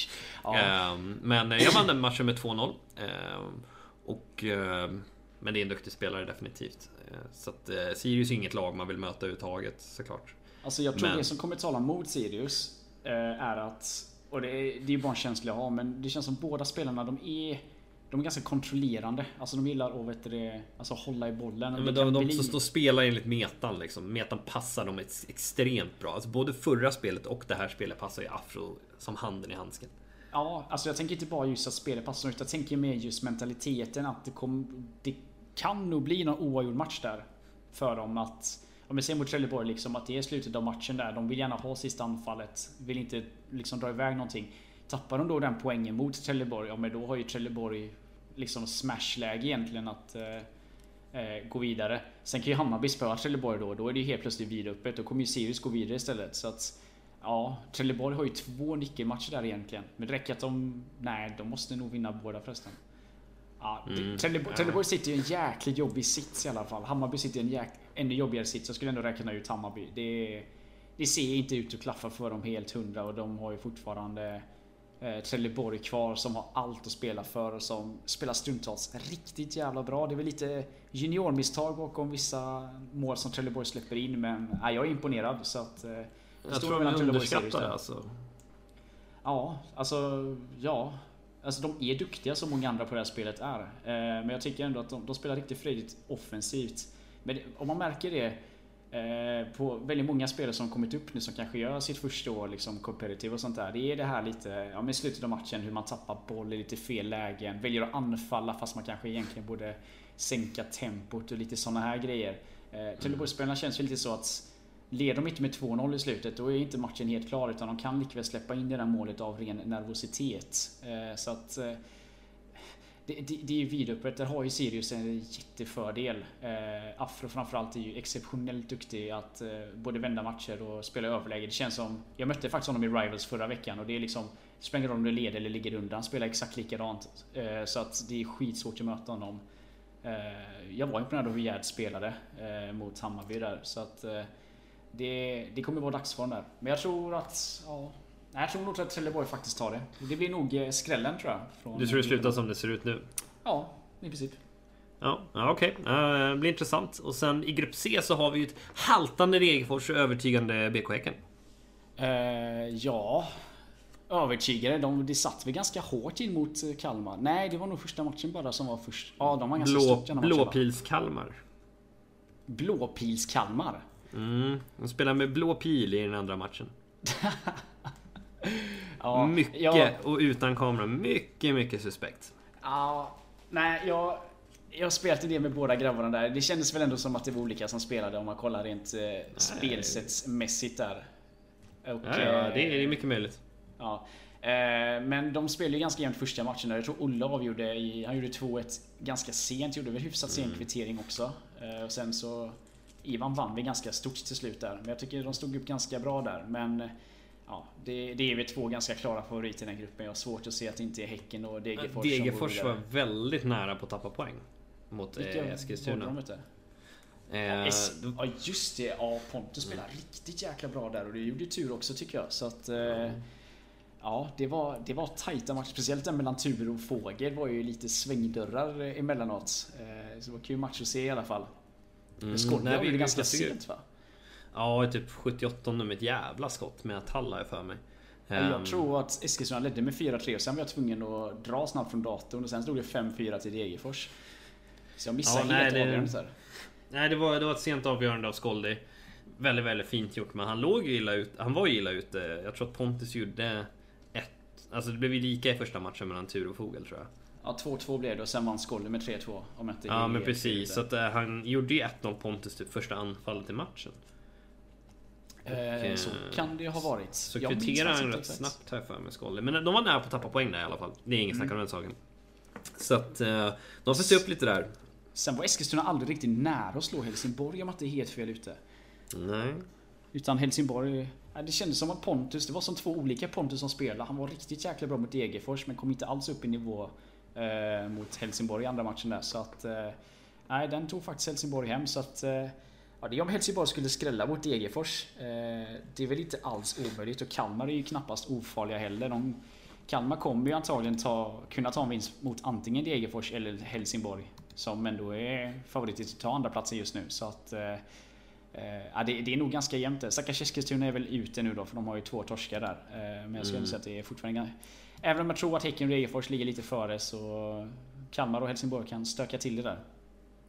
[SPEAKER 1] Ja. Ehm, men jag vann den matchen med 2-0. Ehm, och, ehm, men det är en duktig spelare definitivt. Så att eh, Sirius är inget lag man vill möta överhuvudtaget såklart.
[SPEAKER 2] Alltså jag tror men... det som kommer tala mot Sirius eh, är att, och det är, är bara en känsla jag har, men det känns som båda spelarna de är de är ganska kontrollerande. Alltså de gillar att vet det, alltså, hålla i bollen.
[SPEAKER 1] Ja, men de, de som står och spelar enligt metan liksom. Metan passar dem extremt bra. Alltså både förra spelet och det här spelet passar ju Afro som handen i handsken.
[SPEAKER 2] Ja, alltså jag tänker inte bara just att spelet passar utan jag tänker mer just mentaliteten att det, kom, det kan nog bli någon oavgjord match där. För dem att om vi ser mot Trelleborg liksom att det är slutet av matchen där. De vill gärna ha sista anfallet. Vill inte liksom dra iväg någonting. Tappar de då den poängen mot Trelleborg, ja men då har ju Trelleborg liksom smashläge egentligen att eh, eh, gå vidare. Sen kan ju Hammarby spöa Trelleborg då, då är det ju helt plötsligt vidöppet. Då kommer ju Sirius gå vidare istället. Så att, ja, Trelleborg har ju två nyckelmatcher där egentligen. Men det räcker att de... Nej, de måste nog vinna båda förresten. Ja, mm. Trelleborg, Trelleborg sitter ju en jäkligt jobbig sits i alla fall. Hammarby sitter i en jäk, ännu jobbigare sits. Jag skulle ändå räkna ut Hammarby. Det, det ser inte ut att klaffa för dem helt hundra och de har ju fortfarande eh, Trelleborg kvar som har allt att spela för och som spelar stundtals riktigt jävla bra. Det är väl lite juniormisstag bakom vissa mål som Trelleborg släpper in men ja, jag är imponerad så att... Eh,
[SPEAKER 1] jag tror de underskattar det alltså.
[SPEAKER 2] Ja, alltså ja. Alltså de är duktiga som många andra på det här spelet är. Eh, men jag tycker ändå att de, de spelar riktigt fredigt offensivt. Men om man märker det på väldigt många spelare som kommit upp nu som kanske gör sitt första år liksom competitive och sånt där. Det är det här lite, ja men i slutet av matchen hur man tappar boll i lite fel lägen. Väljer att anfalla fast man kanske egentligen borde sänka tempot och lite såna här grejer. Eh, Trelleborgsspelarna känns ju lite så att Leder de inte med 2-0 i slutet då är inte matchen helt klar utan de kan likväl släppa in det där målet av ren nervositet. Eh, så att eh, det, det, det är ju vidöppet. Där har ju Sirius en jättefördel. Eh, Afro framförallt är ju exceptionellt duktig att eh, både vända matcher och spela överläge. Det känns som... Jag mötte faktiskt honom i Rivals förra veckan och det är liksom... Det spelar ingen roll om du leder eller ligger undan. Han spelar exakt likadant. Eh, så att det är skitsvårt att möta honom. Eh, jag var imponerad av hur Gerd spelade mot Hammarby där. Så att det, det kommer vara dagsform där. Men jag tror att... Ja, jag tror nog att Trelleborg faktiskt tar det. Det blir nog eh, skrällen tror jag.
[SPEAKER 1] Från du tror det slutar som det ser ut nu?
[SPEAKER 2] Ja, i princip.
[SPEAKER 1] Ja, okej. Okay. Uh, blir intressant. Och sen i grupp C så har vi ju ett haltande Degerfors och övertygande BK Häcken.
[SPEAKER 2] Uh, ja... Övertygade. De, det satt väl ganska hårt in mot eh, Kalmar. Nej, det var nog första matchen bara som var först. Ja, de var ganska
[SPEAKER 1] Blå, Blåpils-Kalmar.
[SPEAKER 2] Blåpils-Kalmar?
[SPEAKER 1] Mm, de spelar med blå pil i den andra matchen. ja, mycket ja. och utan kamera. Mycket, mycket suspekt.
[SPEAKER 2] Ja, nej, jag... Jag spelat en del med båda grabbarna där. Det kändes väl ändå som att det var olika som spelade om man kollar rent eh, spelsättsmässigt där.
[SPEAKER 1] Och, ja, ja, det är mycket möjligt.
[SPEAKER 2] Ja. Eh, men de spelade ju ganska jämnt första matchen. Jag tror Olle avgjorde i, Han gjorde 2-1 ganska sent. Gjorde väl hyfsat sen mm. kvittering också. Eh, och sen så Ivan vann vi ganska stort till slut där. Men jag tycker de stod upp ganska bra där. Men ja, det, det är väl två ganska klara favoriter i den gruppen. Jag har svårt att se att det inte är Häcken och Degerfors
[SPEAKER 1] Degerfors var väldigt nära på att tappa poäng. Mot Vilka eh, Eskilstuna.
[SPEAKER 2] Eh, ja, just det. Ja, Pontus spelade mm. riktigt jäkla bra där och det gjorde tur också tycker jag. Så att, eh, Ja, det var, det var tajta matcher. Speciellt den mellan Tur och Fågel var ju lite svängdörrar emellanåt. Så det var kul match att se i alla fall. Mm, var ju ganska sent va?
[SPEAKER 1] Ja, typ 78 med ett jävla skott med Atalla för mig.
[SPEAKER 2] Jag um, tror att Eskilstuna ledde med 4-3 och sen var jag tvungen att dra snabbt från datorn och sen stod det 5-4 till Degerfors. Så jag missade ja, helt nej, avgörandet där.
[SPEAKER 1] Nej, det var, det var ett sent avgörande av Skoldi. Väldigt, väldigt fint gjort, men han låg ju illa ut. Han var ju illa ute. Jag tror att Pontus gjorde ett... Alltså det blev ju lika i första matchen mellan Tur och Fogel tror jag.
[SPEAKER 2] Ja, 2-2 blev det och sen vann Skålle med 3-2.
[SPEAKER 1] Om inte ja, men precis. Så att, uh, han gjorde ju 1-0 Pontus typ första anfallet i matchen.
[SPEAKER 2] Och, eh, så kan det ha varit.
[SPEAKER 1] Så kvitterade han rätt snabbt här för mig, Skålle. Men de var nära på att tappa poäng där i alla fall. Det är inget mm. snack om den saken. Så att uh, de får se upp lite där.
[SPEAKER 2] Sen var Eskilstuna aldrig riktigt nära att slå Helsingborg om att det är helt fel ute.
[SPEAKER 1] Nej.
[SPEAKER 2] Utan Helsingborg... Det kändes som att Pontus, det var som två olika Pontus som spelade. Han var riktigt jäkla bra mot Degerfors men kom inte alls upp i nivå eh, mot Helsingborg i andra matchen där. Så att, eh, nej, den tog faktiskt Helsingborg hem. Så att, eh, ja, det är om Helsingborg skulle skrälla mot Degerfors. Eh, det är väl inte alls omöjligt och Kalmar är ju knappast ofarliga heller. De, Kalmar kommer ju antagligen ta, kunna ta en vinst mot antingen Degerfors eller Helsingborg. Som ändå är favoriter att ta andra platsen just nu. Så att, eh, eh, Ja, det, det, är nog ganska jämnt där. Stackars Eskilstuna är väl ute nu då för de har ju två torskar där. Men jag skulle mm. säga att det är fortfarande Även om jag tror att Häcken och Degerfors ligger lite före så Kalmar och Helsingborg kan stöka till det där.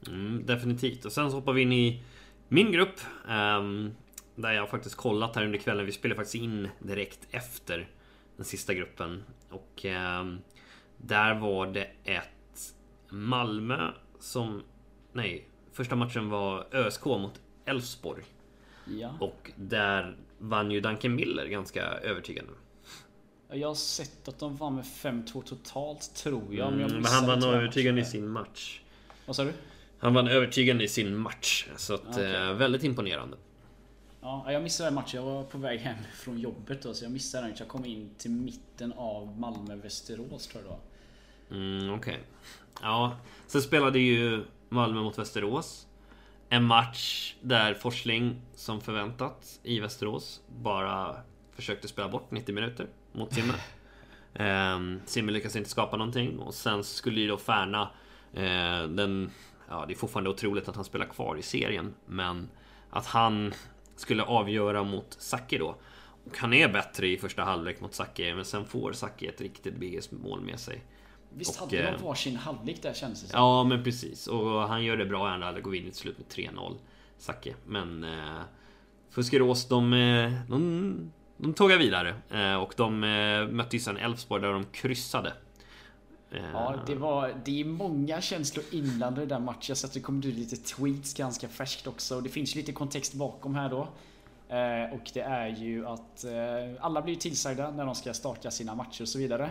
[SPEAKER 1] Mm, definitivt. Och sen så hoppar vi in i min grupp. Um, där jag faktiskt kollat här under kvällen. Vi spelar faktiskt in direkt efter den sista gruppen. Och um, där var det ett Malmö som... Nej, första matchen var ÖSK mot Elfsborg.
[SPEAKER 2] Ja.
[SPEAKER 1] Och där vann ju Duncan Miller ganska övertygande.
[SPEAKER 2] Jag har sett att de vann med 5-2 totalt tror jag.
[SPEAKER 1] Men, jag mm, men han vann övertygande i sin match.
[SPEAKER 2] Vad sa du?
[SPEAKER 1] Han vann övertygande i sin match. Så att, okay. eh, väldigt imponerande.
[SPEAKER 2] Ja, jag missade den matchen. Jag var på väg hem från jobbet då, så jag missade den. Jag kom in till mitten av Malmö-Västerås tror jag
[SPEAKER 1] var. Mm, Okej. Okay. Ja, sen spelade ju Malmö mot Västerås. En match där Forsling, som förväntat i Västerås, bara försökte spela bort 90 minuter mot Simme. Ehm, Simme lyckas inte skapa någonting och sen skulle ju då Färna eh, den, ja, det är fortfarande otroligt att han spelar kvar i serien, men att han skulle avgöra mot Saki då. Och han är bättre i första halvlek mot Saki, men sen får Saki ett riktigt BS-mål med sig.
[SPEAKER 2] Visst
[SPEAKER 1] Och,
[SPEAKER 2] hade de
[SPEAKER 1] eh,
[SPEAKER 2] varsin halvlek där känns det som.
[SPEAKER 1] Ja, men precis. Och han gör det bra i andra halvlek och vinner till slut med 3-0. Sacke. Men eh, Fuskerås, de, eh, de, de tågar vidare. Eh, och de eh, mötte ju sen Elfsborg där de kryssade. Eh,
[SPEAKER 2] Ja, det var... Det är många känslor inblandade i den matchen. Jag sett att det kom ut lite tweets ganska färskt också. Och det finns lite kontext bakom här då. Eh, och det är ju att eh, alla blir tillsagda när de ska starta sina matcher och så vidare.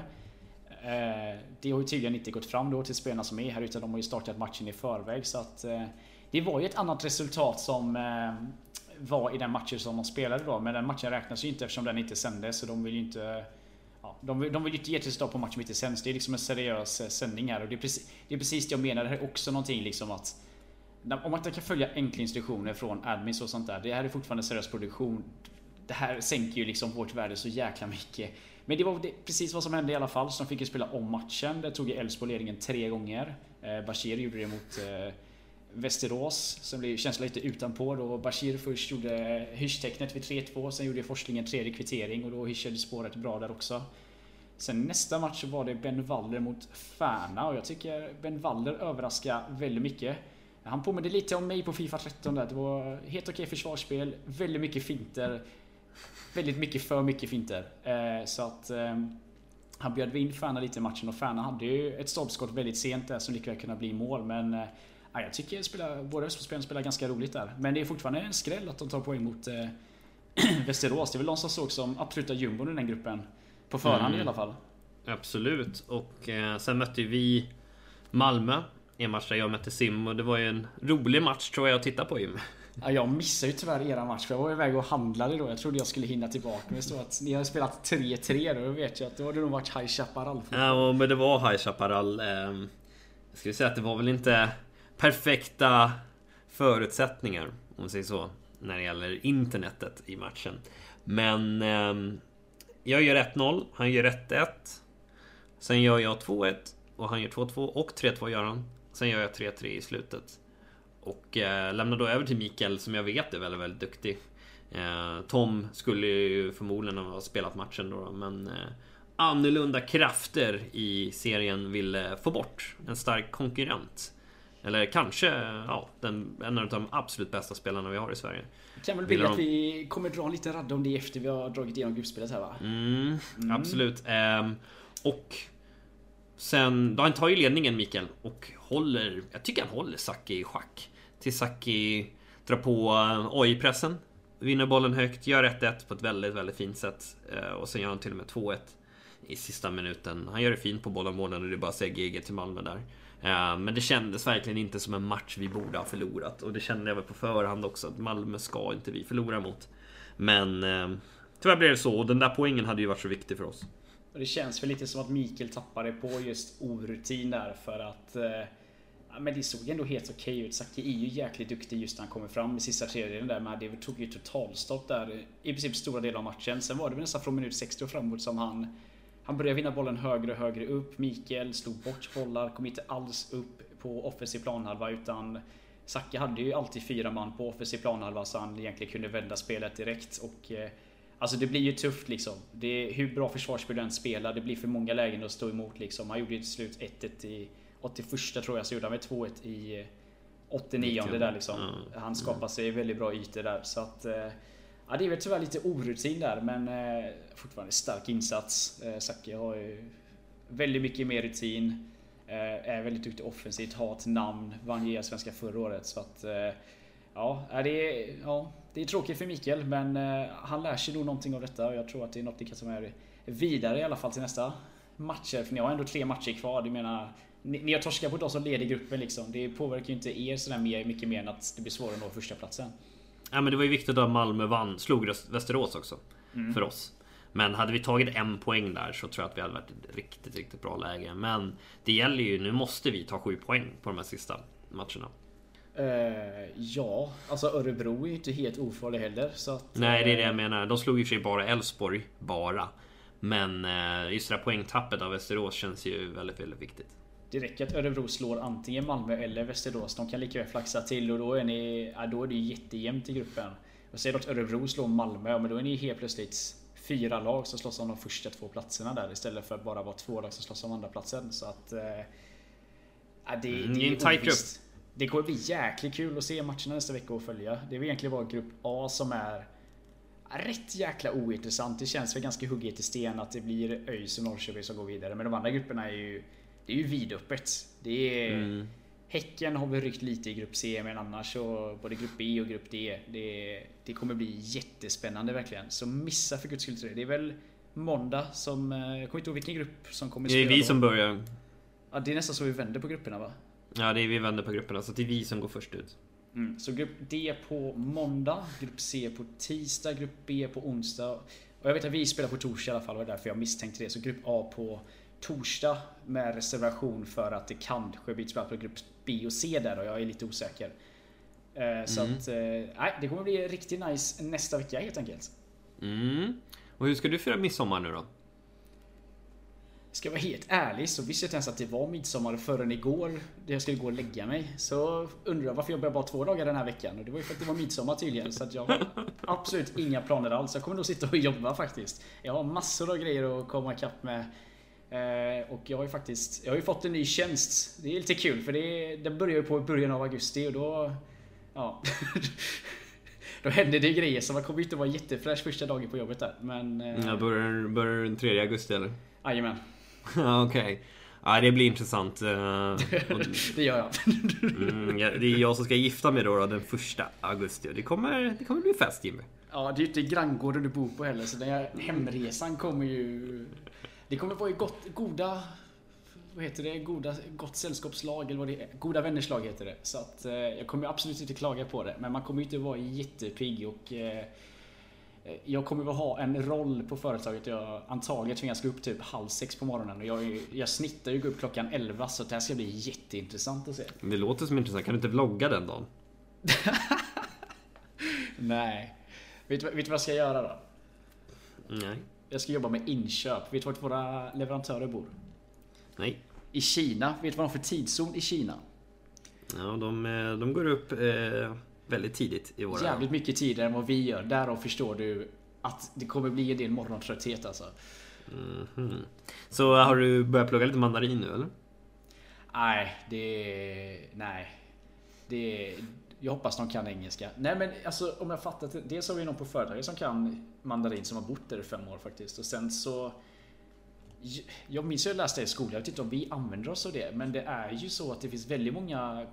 [SPEAKER 2] Eh, det har ju tydligen inte gått fram då till spelarna som är här utan de har ju startat matchen i förväg så att eh, Det var ju ett annat resultat som eh, var i den matchen som de spelade då men den matchen räknas ju inte eftersom den inte sändes så de vill ju inte Ja, de, vill, de vill ju inte ge tillstånd på matchen som inte sänds. Det är liksom en seriös eh, sändning här och det är precis det, är precis det jag menar. Det här är också någonting liksom att om man inte kan följa enkla instruktioner från admins och sånt där. Det här är fortfarande seriös produktion. Det här sänker ju liksom vårt värde så jäkla mycket. Men det var precis vad som hände i alla fall. Så de fick ju spela om matchen. Det tog ju Elfsborg ledningen tre gånger. Eh, Bashir gjorde det mot eh, Västerås. som blev känslan lite utanpå då. Bashir först gjorde hysch-tecknet vid 3-2. Sen gjorde Forslingen tredje kvittering och då hyschade spåret bra där också. Sen nästa match så var det Ben Waller mot Färna och jag tycker Ben Waller överraskar väldigt mycket. Han påminner lite om mig på Fifa 13 där. Det var helt okej försvarsspel, väldigt mycket finter. Väldigt mycket för mycket finter. Eh, så att ehm, han bjöd in Färna lite i matchen och Färna hade ju ett stolpskott väldigt sent där som lika väl bli mål. Men eh, ja, jag tycker spelar, båda Östersundsspelarna spelar ganska roligt där. Men det är fortfarande en skräll att de tar poäng mot eh, Västerås. Det är väl de som såg som absoluta jumbon i den gruppen. På förhand
[SPEAKER 1] Mm.
[SPEAKER 2] i alla fall.
[SPEAKER 1] Absolut. Och eh, sen mötte vi Malmö en match där jag mötte Sim och det var ju en rolig match tror jag att titta på Jim.
[SPEAKER 2] Ja, jag missade ju tyvärr era match för jag var iväg och handlade då. Jag trodde jag skulle hinna tillbaka. Men det att ni har spelat 3-3 då. Då vet jag att då har det nog varit High Chaparral.
[SPEAKER 1] Ja, men det var High Chaparral. Eh, jag skulle säga att det var väl inte perfekta förutsättningar, om man säger så, när det gäller internetet i matchen. Men eh, jag gör 1-0, han gör 1-1. Sen gör jag 2-1 och han gör 2-2 och 3-2 gör han. Sen gör jag 3-3 i slutet. Och eh, lämnar då över till Mikael som jag vet är väldigt, väldigt duktig. Eh, Tom skulle ju förmodligen ha spelat matchen då, men eh, annorlunda krafter i serien ville få bort en stark konkurrent. Eller kanske ja, den, en av de absolut bästa spelarna vi har i Sverige.
[SPEAKER 2] Kan väl bli att vi kommer dra en liten radda om det efter vi har dragit igenom gruppspelet här va?
[SPEAKER 1] Mm, Absolut. Ehm, och sen, då han tar ju ledningen Mikael och håller, jag tycker han håller Saki i schack. Till Saki drar på eh, AI-pressen, vinner bollen högt, gör 1-1 på ett väldigt, väldigt fint sätt. Eh, och sen gör han till och med 2-1 i sista minuten. Han gör det fint på bollen och det är bara att säga GG till Malmö där. Eh, men det kändes verkligen inte som en match vi borde ha förlorat. Och det kände jag väl på förhand också, att Malmö ska inte vi förlora mot. Men eh, tyvärr blev det så och den där poängen hade ju varit så viktig för oss.
[SPEAKER 2] Och det känns väl lite som att Mikael tappade på just orutin där för att eh, ja, Men det såg ändå helt okej ut. Saki är ju jäkligt duktig just när han kommer fram i sista tredjedelen där. Men det tog ju totalstopp där i princip stora delar av matchen. Sen var det väl nästan från minut 60 och framåt som han han började vinna bollen högre och högre upp. Mikael slog bort bollar, kom inte alls upp på offensiv planhalva utan Zacke hade ju alltid fyra man på offensiv planhalva så han egentligen kunde vända spelet direkt och eh, Alltså det blir ju tufft liksom. Det hur bra försvarsspel du än spelar, det blir för många lägen att stå emot liksom. Han gjorde ju till slut 1-1 i 81 tror jag, så gjorde han väl 2-1 i eh, 89 där liksom. Han skapar sig väldigt bra ytor där så att eh, Ja det är väl tyvärr lite orutin där men eh, fortfarande stark insats. Eh, Zacke har ju väldigt mycket mer rutin. Eh, är väldigt duktig offensivt, har ett namn, vann ju svenska förra året så att eh, Ja, det, är- ja, det är tråkigt för Mikael men eh, han lär sig nog någonting av detta och jag tror att det är något vi kan ta med vidare i alla fall till nästa matcher. För ni har ändå tre matcher kvar. Du menar, ni, ni har torskat på de som leder gruppen liksom. Det påverkar ju inte er sådär mer, mycket mer än att det blir svårare att nå första platsen.
[SPEAKER 1] Ja men det var ju viktigt att Malmö vann, slog Västerås också. För oss. Men hade vi tagit en poäng där så tror jag att vi hade varit i ett riktigt, riktigt bra läge. Men det gäller ju, nu måste vi ta sju poäng på de här sista matcherna.
[SPEAKER 2] Uh, ja, alltså Örebro är ju inte helt ofarlig heller. Så att,
[SPEAKER 1] Nej, det är det jag menar. De slog ju för sig bara Elfsborg, bara. Men uh, just det där poängtappet av Västerås känns ju väldigt, väldigt viktigt.
[SPEAKER 2] Det räcker att Örebro slår antingen Malmö eller Västerås. De kan lika väl flaxa till och då är, ni, ja, då är det jättejämnt i gruppen. Och säger att Örebro slår Malmö, men då är ni helt plötsligt fyra lag som slåss om de första två platserna där istället för att bara vara två lag som slåss om andra platsen. Så att... Eh, det,
[SPEAKER 1] mm, det är en tight grupp.
[SPEAKER 2] Det kommer bli jäkligt kul att se matcherna nästa vecka och följa. Det är egentligen bara grupp A som är rätt jäkla ointressant. Det känns väl ganska hugget i sten att det blir ÖIS och Norrköping som går vidare. Men de andra grupperna är ju, det är ju vidöppet. Det är... Mm. Häcken har vi ryckt lite i grupp C men annars så både grupp B och grupp D. Det, det kommer bli jättespännande verkligen. Så missa för guds skull det. Det är väl måndag som... Eh, jag kommer inte ihåg vilken grupp som kommer
[SPEAKER 1] spela Det är vi
[SPEAKER 2] då.
[SPEAKER 1] som börjar.
[SPEAKER 2] Ja, det är nästan så vi vänder på grupperna va?
[SPEAKER 1] Ja, det är vi vänder på grupperna så det är vi som går först ut.
[SPEAKER 2] Mm, så grupp D på måndag, grupp C på tisdag, grupp B på onsdag. Och jag vet att vi spelar på torsdag i alla fall, och det var därför jag misstänkte det. Så grupp A på torsdag med reservation för att det kanske spelat på grupp B och C där och jag är lite osäker. Eh, så mm. att, eh, nej, det kommer bli riktigt nice nästa vecka helt enkelt.
[SPEAKER 1] Mm. Och hur ska du fira midsommar nu då?
[SPEAKER 2] Ska jag vara helt ärlig så visste jag inte ens att det var midsommar förrän igår. Jag skulle gå och lägga mig. Så undrar jag varför jag bara två dagar den här veckan. Och det var ju för att det var midsommar tydligen. Så att jag har absolut inga planer alls. Jag kommer nog sitta och jobba faktiskt. Jag har massor av grejer att komma ikapp med. Eh, och jag har ju faktiskt jag har ju fått en ny tjänst. Det är lite kul för det, den börjar ju på början av augusti och då... Ja. då händer det grejer så man kommer inte vara jättefräsch första dagen på jobbet där. Men...
[SPEAKER 1] Eh, ja, börjar, börjar den 3 augusti eller?
[SPEAKER 2] Jajamän.
[SPEAKER 1] Okej. Okay. Ja, det blir intressant. Eh,
[SPEAKER 2] det gör jag.
[SPEAKER 1] mm, det är jag som ska gifta mig då, då den första augusti. Det kommer, det kommer bli fest Jimmy.
[SPEAKER 2] Ja, det är ju inte granngården du bor på heller, så den här hemresan kommer ju... Det kommer vara i gott, goda... Vad heter det? Goda, gott sällskapslag eller vad det är. Goda vänners lag heter det. Så att eh, jag kommer absolut inte klaga på det. Men man kommer ju inte vara jättepigg och... Eh, jag kommer väl ha en roll på företaget. Jag antagligen tvingas gå upp typ halv sex på morgonen. Och jag, jag snittar ju gå upp klockan 11 så det här ska bli jätteintressant att se.
[SPEAKER 1] Det låter som intressant. Kan du inte vlogga den dagen?
[SPEAKER 2] Nej. Vet, vet du vad jag ska göra då?
[SPEAKER 1] Nej.
[SPEAKER 2] Jag ska jobba med inköp. Vet du vart våra leverantörer bor?
[SPEAKER 1] Nej.
[SPEAKER 2] I Kina. Vet du vad de har för tidszon i Kina?
[SPEAKER 1] Ja, de, eh, de går upp eh, väldigt tidigt i våra...
[SPEAKER 2] Jävligt mycket tidigare än vad vi gör. Därav förstår du att det kommer bli en del morgontrötthet alltså.
[SPEAKER 1] Mm -hmm. Så har du börjat plugga lite mandarin nu eller?
[SPEAKER 2] Nej, det... Nej. Det... Jag hoppas de kan engelska. Nej men alltså om jag fattat det. Dels har vi någon på företaget som kan mandarin som har bott där i fem år faktiskt. Och sen så... Jag minns att jag läste det i skolan. Jag vet inte om vi använder oss av det. Men det är ju så att det finns väldigt många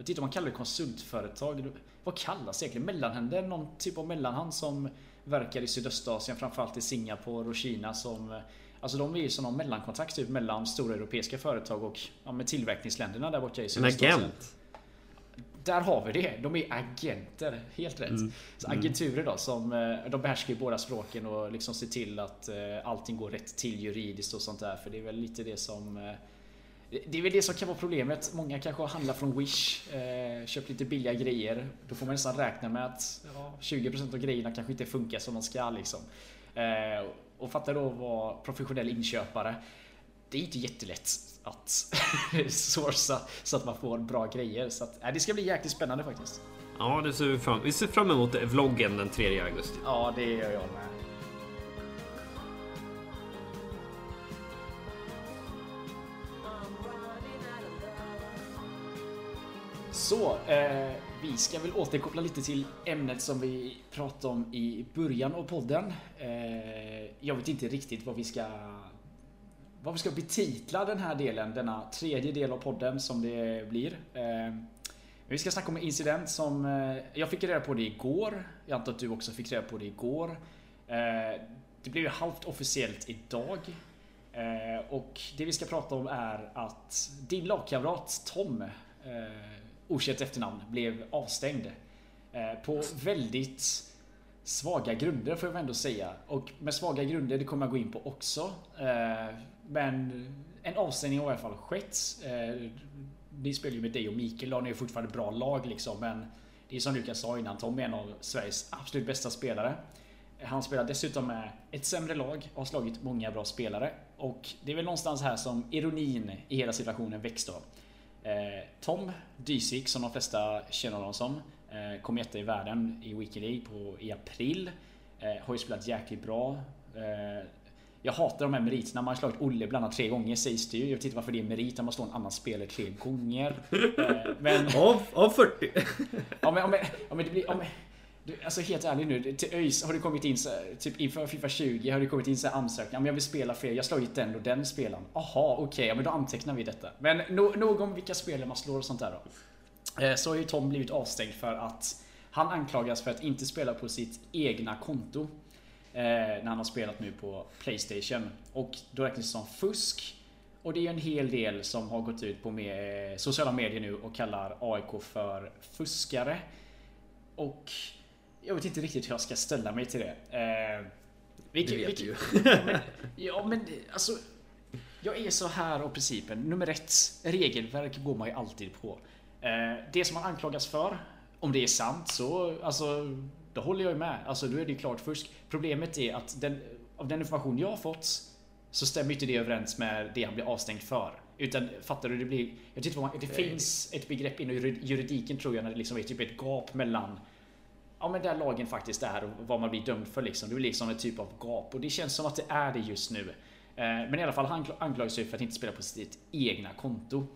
[SPEAKER 2] jag vet inte om man kallar det konsultföretag. Vad kallas det egentligen? Mellanhänder? Någon typ av mellanhand som verkar i Sydostasien, framförallt i Singapore och Kina som Alltså de är ju som någon mellankontakt typ mellan stora europeiska företag och ja, med tillverkningsländerna där borta i
[SPEAKER 1] Sydostasien. En agent?
[SPEAKER 2] Där har vi det. De är agenter. Helt rätt. Mm. Så agenturer då som eh, de behärskar ju båda språken och liksom ser till att eh, allting går rätt till juridiskt och sånt där. För det är väl lite det som eh, det är väl det som kan vara problemet. Många kanske handlar från Wish, eh, köpt lite billiga grejer. Då får man nästan räkna med att ja, 20% av grejerna kanske inte funkar som de ska. Liksom. Eh, och fatta då att vara professionell inköpare. Det är inte jättelätt att sourca så att man får bra grejer. Så att, eh, det ska bli jäkligt spännande faktiskt.
[SPEAKER 1] Ja, det ser vi fram Vi ser fram emot vloggen den 3 augusti.
[SPEAKER 2] Ja, det gör jag med. Så, eh, vi ska väl återkoppla lite till ämnet som vi pratade om i början av podden. Eh, jag vet inte riktigt vad vi ska vad vi ska betitla den här delen, denna tredje del av podden som det blir. Eh, vi ska snacka om en incident som eh, jag fick reda på det igår. Jag antar att du också fick reda på det igår. Eh, det blev ju halvt officiellt idag. Och det vi ska prata om är att din lagkamrat Tom okänt efternamn blev avstängd. På väldigt svaga grunder får jag väl ändå säga. Och med svaga grunder, det kommer jag gå in på också. Men en avstängning har i alla fall skett. Eh, ni spelar ju med dig och Mikael och ni är fortfarande bra lag liksom. Men det är som Lukas sa innan, Tom är en av Sveriges absolut bästa spelare. Han spelar dessutom med ett sämre lag och har slagit många bra spelare. Och det är väl någonstans här som ironin i hela situationen väcks då. Eh, Tom Dysik, som de flesta känner honom som, eh, kom etta i världen i Weekend League i april. Har ju spelat jäkligt bra. Jag hatar de här meriterna. Man har slagit Olle bland annat tre gånger sägs det ju. Jag vet inte varför det är merit om man slår en annan spelare tre gånger. Eh, men...
[SPEAKER 1] Av, av 40?
[SPEAKER 2] ja, men, om, om, det blir... Om, du, alltså helt ärligt nu, till ÖIS har det kommit in så, typ inför Fifa 20 har det kommit in så ansökningar. Om jag vill spela fler, jag har slagit den och den spelaren. Aha, okej, okay, ja, men då antecknar vi detta. Men no, nog om vilka spelare man slår och sånt där då. Eh, så har ju Tom blivit avstängd för att han anklagas för att inte spela på sitt egna konto. Eh, när han har spelat nu på Playstation. Och då räknas det som fusk. Och det är en hel del som har gått ut på med, eh, sociala medier nu och kallar AIK för fuskare. Och jag vet inte riktigt hur jag ska ställa mig till det. Eh,
[SPEAKER 1] vilket, det vet du ju.
[SPEAKER 2] men, ja men alltså. Jag är så här av principen. Nummer ett. Regelverk går man ju alltid på. Eh, det som man anklagas för. Om det är sant så alltså. Då håller jag med. Alltså då är det klart fusk. Problemet är att den, av den information jag har fått. Så stämmer inte det överens med det han blir avstängd för. Utan fattar du? Det blir... Jag tycker det finns ett begrepp inom juridiken tror jag när det liksom är typ ett gap mellan ja, men där lagen faktiskt är och vad man blir dömd för liksom. Det är liksom en typ av gap och det känns som att det är det just nu. Eh, men i alla fall, han anklagas ju för att inte spela på sitt egna konto.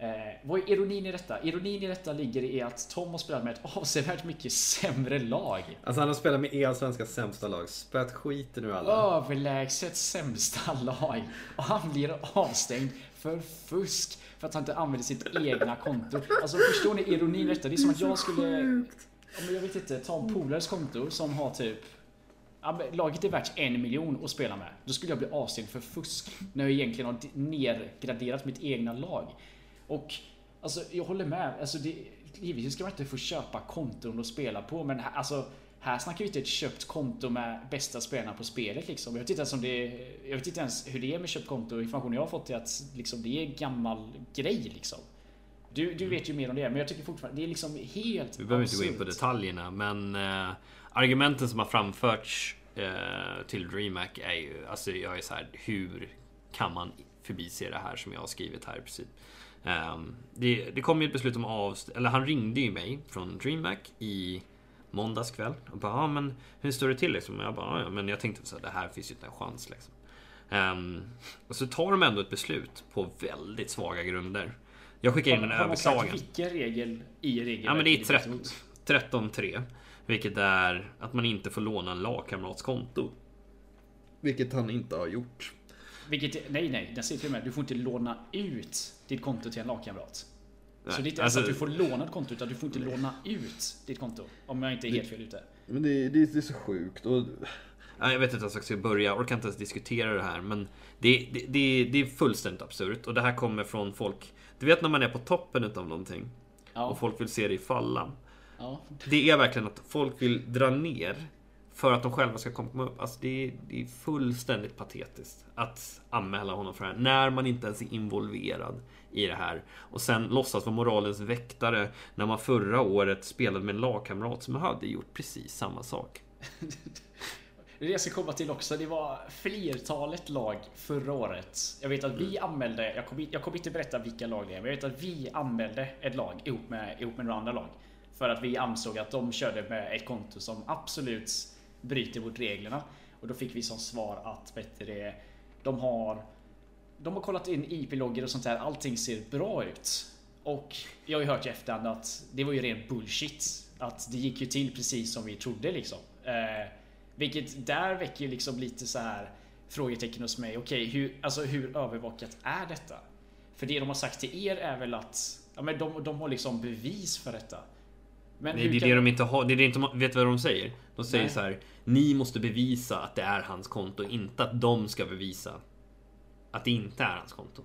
[SPEAKER 2] Eh, vad är ironin i detta? Ironin i detta ligger i att Tom har spelat med ett avsevärt mycket sämre lag.
[SPEAKER 1] Alltså han har spelat med E-svenska sämsta lag. Spöat skiten ur alla.
[SPEAKER 2] Överlägset sämsta lag. Och han blir avstängd för fusk. För att han inte använder sitt egna konto. Alltså förstår ni ironin i detta? Det är som att jag skulle ja, men jag vet inte, ta en polares konto som har typ ja, Laget är värt en miljon att spela med. Då skulle jag bli avstängd för fusk. När jag egentligen har nergraderat mitt egna lag. Och alltså, jag håller med. Alltså, det, givetvis ska man inte få köpa konton att spela på. Men här, alltså, här snackar vi inte ett köpt konto med bästa spelarna på spelet. Liksom. Jag, vet inte ens om det, jag vet inte ens hur det är med köpt konto. Informationen jag har fått är att liksom, det är en gammal grej. Liksom. Du, du vet ju mer om det, men jag tycker fortfarande det är liksom helt
[SPEAKER 1] Vi behöver inte gå in på detaljerna, men eh, argumenten som har framförts eh, till DreamHack är ju, alltså jag är så här, hur kan man förbise det här som jag har skrivit här i princip? Um, det, det kom ju ett beslut om avstängning, eller han ringde ju mig från DreamHack i måndags kväll och bara, ja ah, men hur står det till liksom? Och jag bara, ja men jag tänkte så här, det här finns ju inte en chans liksom. Um, och så tar de ändå ett beslut på väldigt svaga grunder. Jag skickar in en överklagan.
[SPEAKER 2] Vilken regel i regelverket?
[SPEAKER 1] Ja men det är 13.3. Vilket är att man inte får låna en lagkamrats konto. Vilket han inte har gjort.
[SPEAKER 2] Vilket, nej nej, den säger till med du får inte låna ut ditt konto till en lagkamrat. Så det är inte alltså, ens att du får låna ett konto utan du får inte låna ut ditt konto. Om jag inte är helt fel ute.
[SPEAKER 1] Men det, det, det är så sjukt. Och... Jag vet inte ens var jag ska börja, jag orkar inte ens diskutera det här. Men det, det, det, det är fullständigt absurt. Och det här kommer från folk du vet när man är på toppen utav någonting ja. och folk vill se dig falla. Ja. Det är verkligen att folk vill dra ner för att de själva ska komma upp. Alltså det, är, det är fullständigt patetiskt att anmäla honom för det här. När man inte ens är involverad i det här. Och sen låtsas vara moralens väktare när man förra året spelade med en lagkamrat som hade gjort precis samma sak.
[SPEAKER 2] Det är det jag ska komma till också. Det var flertalet lag förra året. Jag vet att vi mm. anmälde, jag kommer, jag kommer inte berätta vilka lag det är, men jag vet att vi anmälde ett lag ihop med, ihop med några andra lag. För att vi ansåg att de körde med ett konto som absolut bryter mot reglerna. Och då fick vi som svar att bättre, de har de har kollat in IP-loggar och sånt där. Allting ser bra ut. Och jag har ju hört i efterhand att det var ju ren bullshit. Att det gick ju till precis som vi trodde liksom. Eh, vilket där väcker liksom lite så här frågetecken hos mig. Okej, okay, hur, alltså hur övervakat är detta? För det de har sagt till er är väl att ja, men de, de har liksom bevis för detta.
[SPEAKER 1] Men Nej, det är kan... det de inte har. Det är det inte, vet vad de säger? De säger Nej. så här. Ni måste bevisa att det är hans konto, inte att de ska bevisa att det inte är hans konto.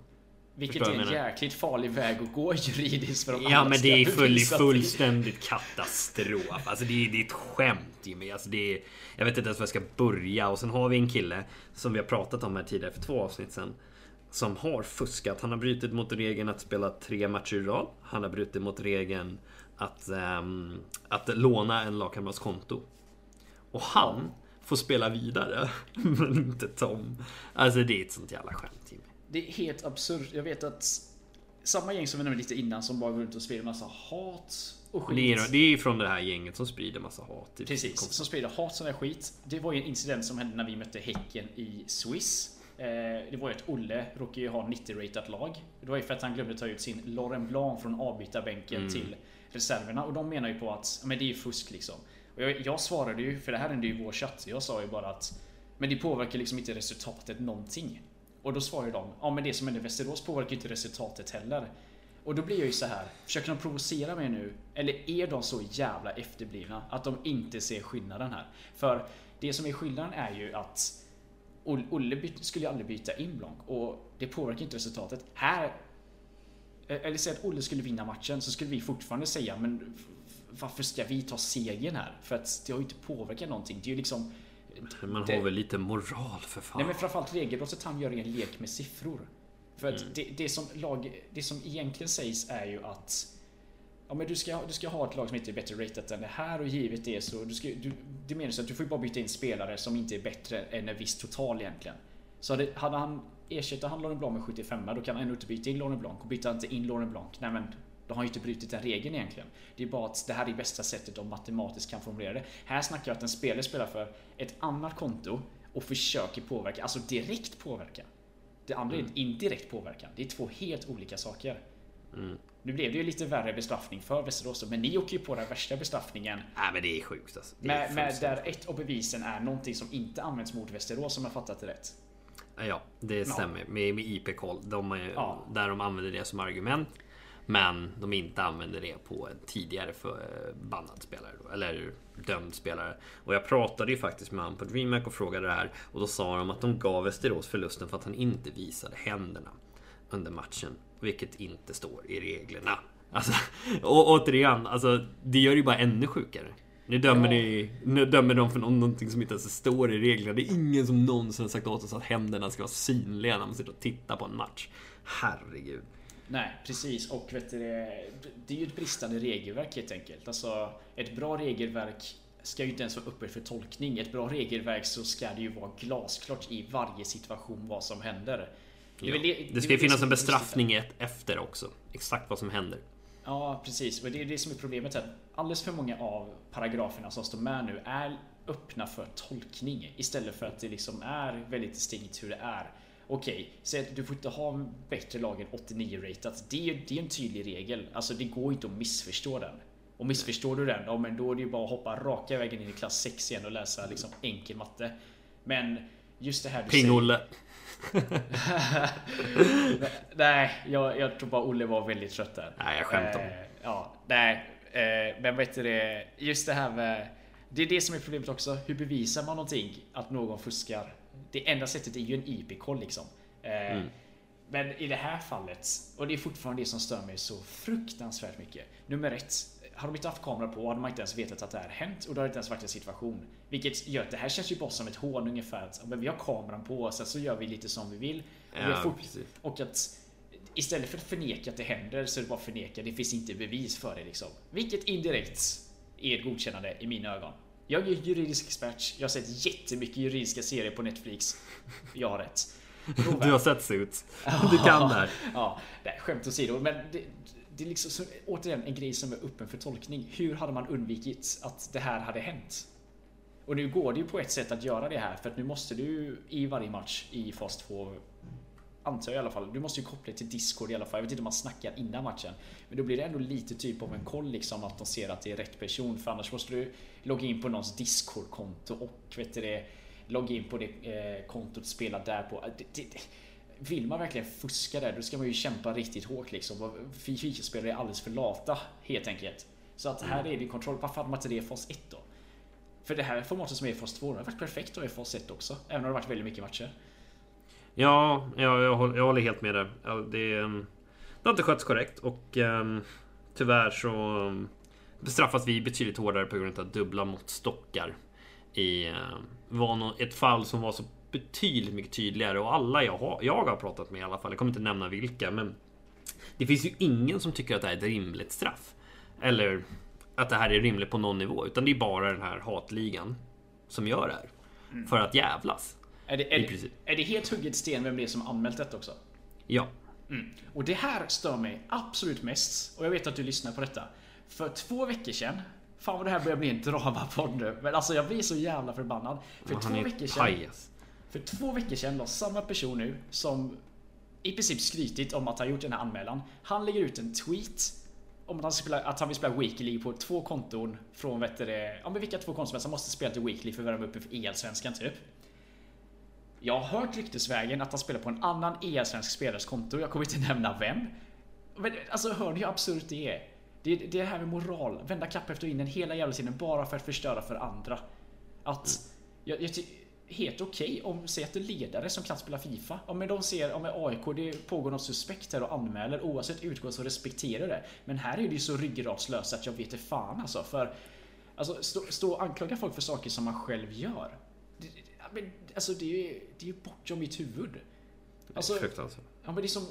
[SPEAKER 2] Vilket är en jäkligt farlig väg att gå juridiskt för de
[SPEAKER 1] Ja men det är full,
[SPEAKER 2] att
[SPEAKER 1] fullständigt katastrof. Alltså det är, det är ett skämt Jimmy. Alltså det är, jag vet inte ens var jag ska börja. Och sen har vi en kille som vi har pratat om här tidigare för två avsnitt sen. Som har fuskat. Han har brutit mot regeln att spela tre matcher i rad. Han har brutit mot regeln att, ehm, att låna en lagkamrats konto. Och han får spela vidare. Men inte Tom. Alltså det är ett sånt jävla skämt Jimmy.
[SPEAKER 2] Det är helt absurt. Jag vet att samma gäng som vi nämnde lite innan som bara går runt och sprider massa hat och skit.
[SPEAKER 1] Det är, det är från det här gänget som sprider massa hat. i
[SPEAKER 2] Precis, som sprider hat sån här skit. Det var ju en incident som hände när vi mötte Häcken i Swiss. Eh, Det var ju att Olle råkade ju ha 90-ratat lag. Det var ju för att han glömde ta ut sin Laurent Blanc från avbytarbänken
[SPEAKER 1] Mm.
[SPEAKER 2] till reserverna. Och de menar ju på att men det är ju fusk liksom. Och jag, jag svarade ju, för det här hände ju i vår chatt. Jag sa ju bara att men det påverkar liksom inte resultatet någonting. Och då svarade de, ja men det som hände i Västerås påverkar ju inte resultatet heller. Och då blir jag ju så här, försöker de provocera mig nu? Eller är de så jävla efterblivna att de inte ser skillnaden här? För det som är skillnaden är ju att Olle- skulle ju aldrig byta in Blanc och det påverkar inte resultatet. Här e-, eller säg att Olle skulle vinna matchen så skulle vi fortfarande säga men varför ska vi ta segern här? För att det har ju inte påverkat någonting. Det är ju liksom
[SPEAKER 1] Man
[SPEAKER 2] det-
[SPEAKER 1] har väl lite moral för fan.
[SPEAKER 2] Nej men framförallt regelbrottet han gör en lek med siffror. För att
[SPEAKER 1] Mm.
[SPEAKER 2] det, det, som lag, det som egentligen sägs är ju att Ja men du ska, du ska ha ett lag som inte är bättre ratat än det här och givet det så du ska, du, Det menar så att du får ju bara byta in spelare som inte är bättre än en viss total egentligen. Så hade, hade han ersätter han Laurent Blanc med 75 då kan han ändå inte byta in Laurent Blanc och byter han inte in Laurent Blanc nej men då har ju inte brutit den regeln egentligen. Det är bara att det här är bästa sättet de matematiskt kan formulera det. Här snackar jag att en spelare spelar för ett annat konto och försöker påverka, alltså direkt påverka. Det andra är
[SPEAKER 1] Mm.
[SPEAKER 2] indirekt påverkan. Det är två helt olika saker.
[SPEAKER 1] Mm.
[SPEAKER 2] Nu blev det ju lite värre bestraffning för Västerås men ni åker ju på den värsta bestraffningen.
[SPEAKER 1] Nej men det är sjukt alltså. Är
[SPEAKER 2] Med, med där ett av bevisen är någonting som inte används mot Västerås om jag fattat det rätt.
[SPEAKER 1] Ja, det stämmer. Med, med IP-koll. De är,
[SPEAKER 2] Ja.
[SPEAKER 1] Där de använder det som argument. Men de inte använder det på en tidigare bannad spelare. Då, eller dömd spelare. Och jag pratade ju faktiskt med han på DreamHack och frågade det här. Och då sa de att de gav Västerås förlusten för att han inte visade händerna under matchen. Vilket inte står i reglerna. Alltså, och återigen, alltså, det gör ju bara ännu sjukare. Nu dömer,
[SPEAKER 2] Ja.
[SPEAKER 1] ni, nu dömer de för nå- någonting som inte ens står i reglerna. Det är ingen som någonsin har sagt åt oss att händerna ska vara synliga när man sitter och tittar på en match. Herregud.
[SPEAKER 2] Nej, precis. Och vet du, det, det är ju ett bristande regelverk helt enkelt. Alltså, ett bra regelverk ska ju inte ens vara öppet för tolkning. Ett bra regelverk så ska det ju vara glasklart i varje situation vad som händer. Det,
[SPEAKER 1] Ja.
[SPEAKER 2] väl
[SPEAKER 1] Det,
[SPEAKER 2] är
[SPEAKER 1] ska ju finnas en bestraffning ett efter också. Exakt vad som händer.
[SPEAKER 2] Ja, precis. Och det är det som är problemet här. Alldeles för många av paragraferna som står med nu är öppna för tolkning istället för att det liksom är väldigt distinkt hur det är. Okej, säg att du får inte ha en bättre lag än 89 ratat. Det är, det är en tydlig regel. Alltså det går inte att missförstå den. Och missförstår du den, ja men då är det ju bara att hoppa raka vägen in i klass 6 igen och läsa liksom enkel matte. Men just det här du säger-
[SPEAKER 1] Ping-Olle.
[SPEAKER 2] Nej, jag, jag tror bara Olle var väldigt trött där.
[SPEAKER 1] Nej, jag skämtar.
[SPEAKER 2] Eh, ja, nej. Eh, men vet du det? Just det här med... Det är det som är problemet också. Hur bevisar man någonting? Att någon fuskar? Det enda sättet är ju en IP-koll liksom. Eh,
[SPEAKER 1] Mm.
[SPEAKER 2] Men i det här fallet, och det är fortfarande det som stör mig så fruktansvärt mycket. Nummer ett, har de inte haft kamera på hade man inte ens vetat att det här hänt och det har inte ens varit en situation. Vilket gör att det här känns ju bara som ett hån ungefär. Att, men vi har kameran på sen så gör vi lite som vi vill. Och, vi
[SPEAKER 1] Ja, precis.
[SPEAKER 2] och att istället för att förneka att det händer så är det bara att förneka. Det finns inte bevis för det liksom. Vilket indirekt är ett godkännande i mina ögon. Jag är juridisk expert. Jag har sett jättemycket juridiska serier på Netflix. Jag har rätt.
[SPEAKER 1] Du har sett Suits. Du kan det här.
[SPEAKER 2] Ja, nej, skämt åsido. Men det, det är liksom så, återigen en grej som är öppen för tolkning. Hur hade man undvikit att det här hade hänt? Och nu går det ju på ett sätt att göra det här för att nu måste du i varje match i fas 2 Antar jag i alla fall. Du måste ju koppla det till Discord i alla fall. Jag vet inte om man snackar innan matchen. Men då blir det ändå lite typ av en koll liksom att de ser att det är rätt person. För annars måste du logga in på någons Discord-konto och vet du det, logga in på det eh, kontot, spela där på. Det, det, det. Vill man verkligen fuska där, då ska man ju kämpa riktigt hårt liksom. Fifa-spelare är alldeles för lata helt enkelt. Så att här är det kontroll. Varför hade man inte det i fas 1 då? För det här formatet som är i fas 2 det har varit perfekt att i fas 1 också. Även om det har varit väldigt mycket matcher.
[SPEAKER 1] Ja, ja jag, håller, jag håller helt med. Ja, det, ehm, det har inte skötts korrekt och um, tyvärr så um, bestraffas vi betydligt hårdare på grund av dubbla måttstockar. I var ett fall som var så betydligt mycket tydligare och alla jag har, jag har pratat med i alla fall, jag kommer inte nämna vilka, men det finns ju ingen som tycker att det här är ett rimligt straff. Eller att det här är rimligt på någon nivå, utan det är bara den här hatligan som gör det här. Mm. För att jävlas.
[SPEAKER 2] Är det, är, är det helt hugget sten vem det är som anmält detta också?
[SPEAKER 1] Ja.
[SPEAKER 2] Mm. Och det här stör mig absolut mest. Och jag vet att du lyssnar på detta. För två veckor sedan Fan vad det här börjar bli en dramapodd nu. Men alltså jag blir så jävla förbannad. För två veckor sedan. För två veckor sedan la samma person nu som i princip skrytit om att ha gjort den här anmälan. Han lägger ut en tweet om att han, spela, att han vill spela Weekly på två konton från vet du, ja, men vilka två konton som helst. Han måste spela till Weekly för att värma upp för EL-svenskan typ. Jag har hört ryktesvägen att han spelar på en annan EL-svensk spelares konto. Jag kommer inte nämna vem. Men alltså hör ni hur absurt det är? Det, det är det här med moral. Vända kapp efter vinden hela jävla tiden bara för att förstöra för andra. Att... Jag, jag, helt okej okay om, säg att det är ledare som kan spela FIFA. Om de ser, om AIK, det pågår något suspekt här och anmäler, oavsett utgång så respekterar det. Men här är det ju så ryggradslöst att jag vet inte fan alltså. För, alltså stå, stå och anklaga folk för saker som man själv gör. Men, alltså det är ju det är bortom mitt huvud.
[SPEAKER 1] Alltså, alltså.
[SPEAKER 2] Ja men det är som,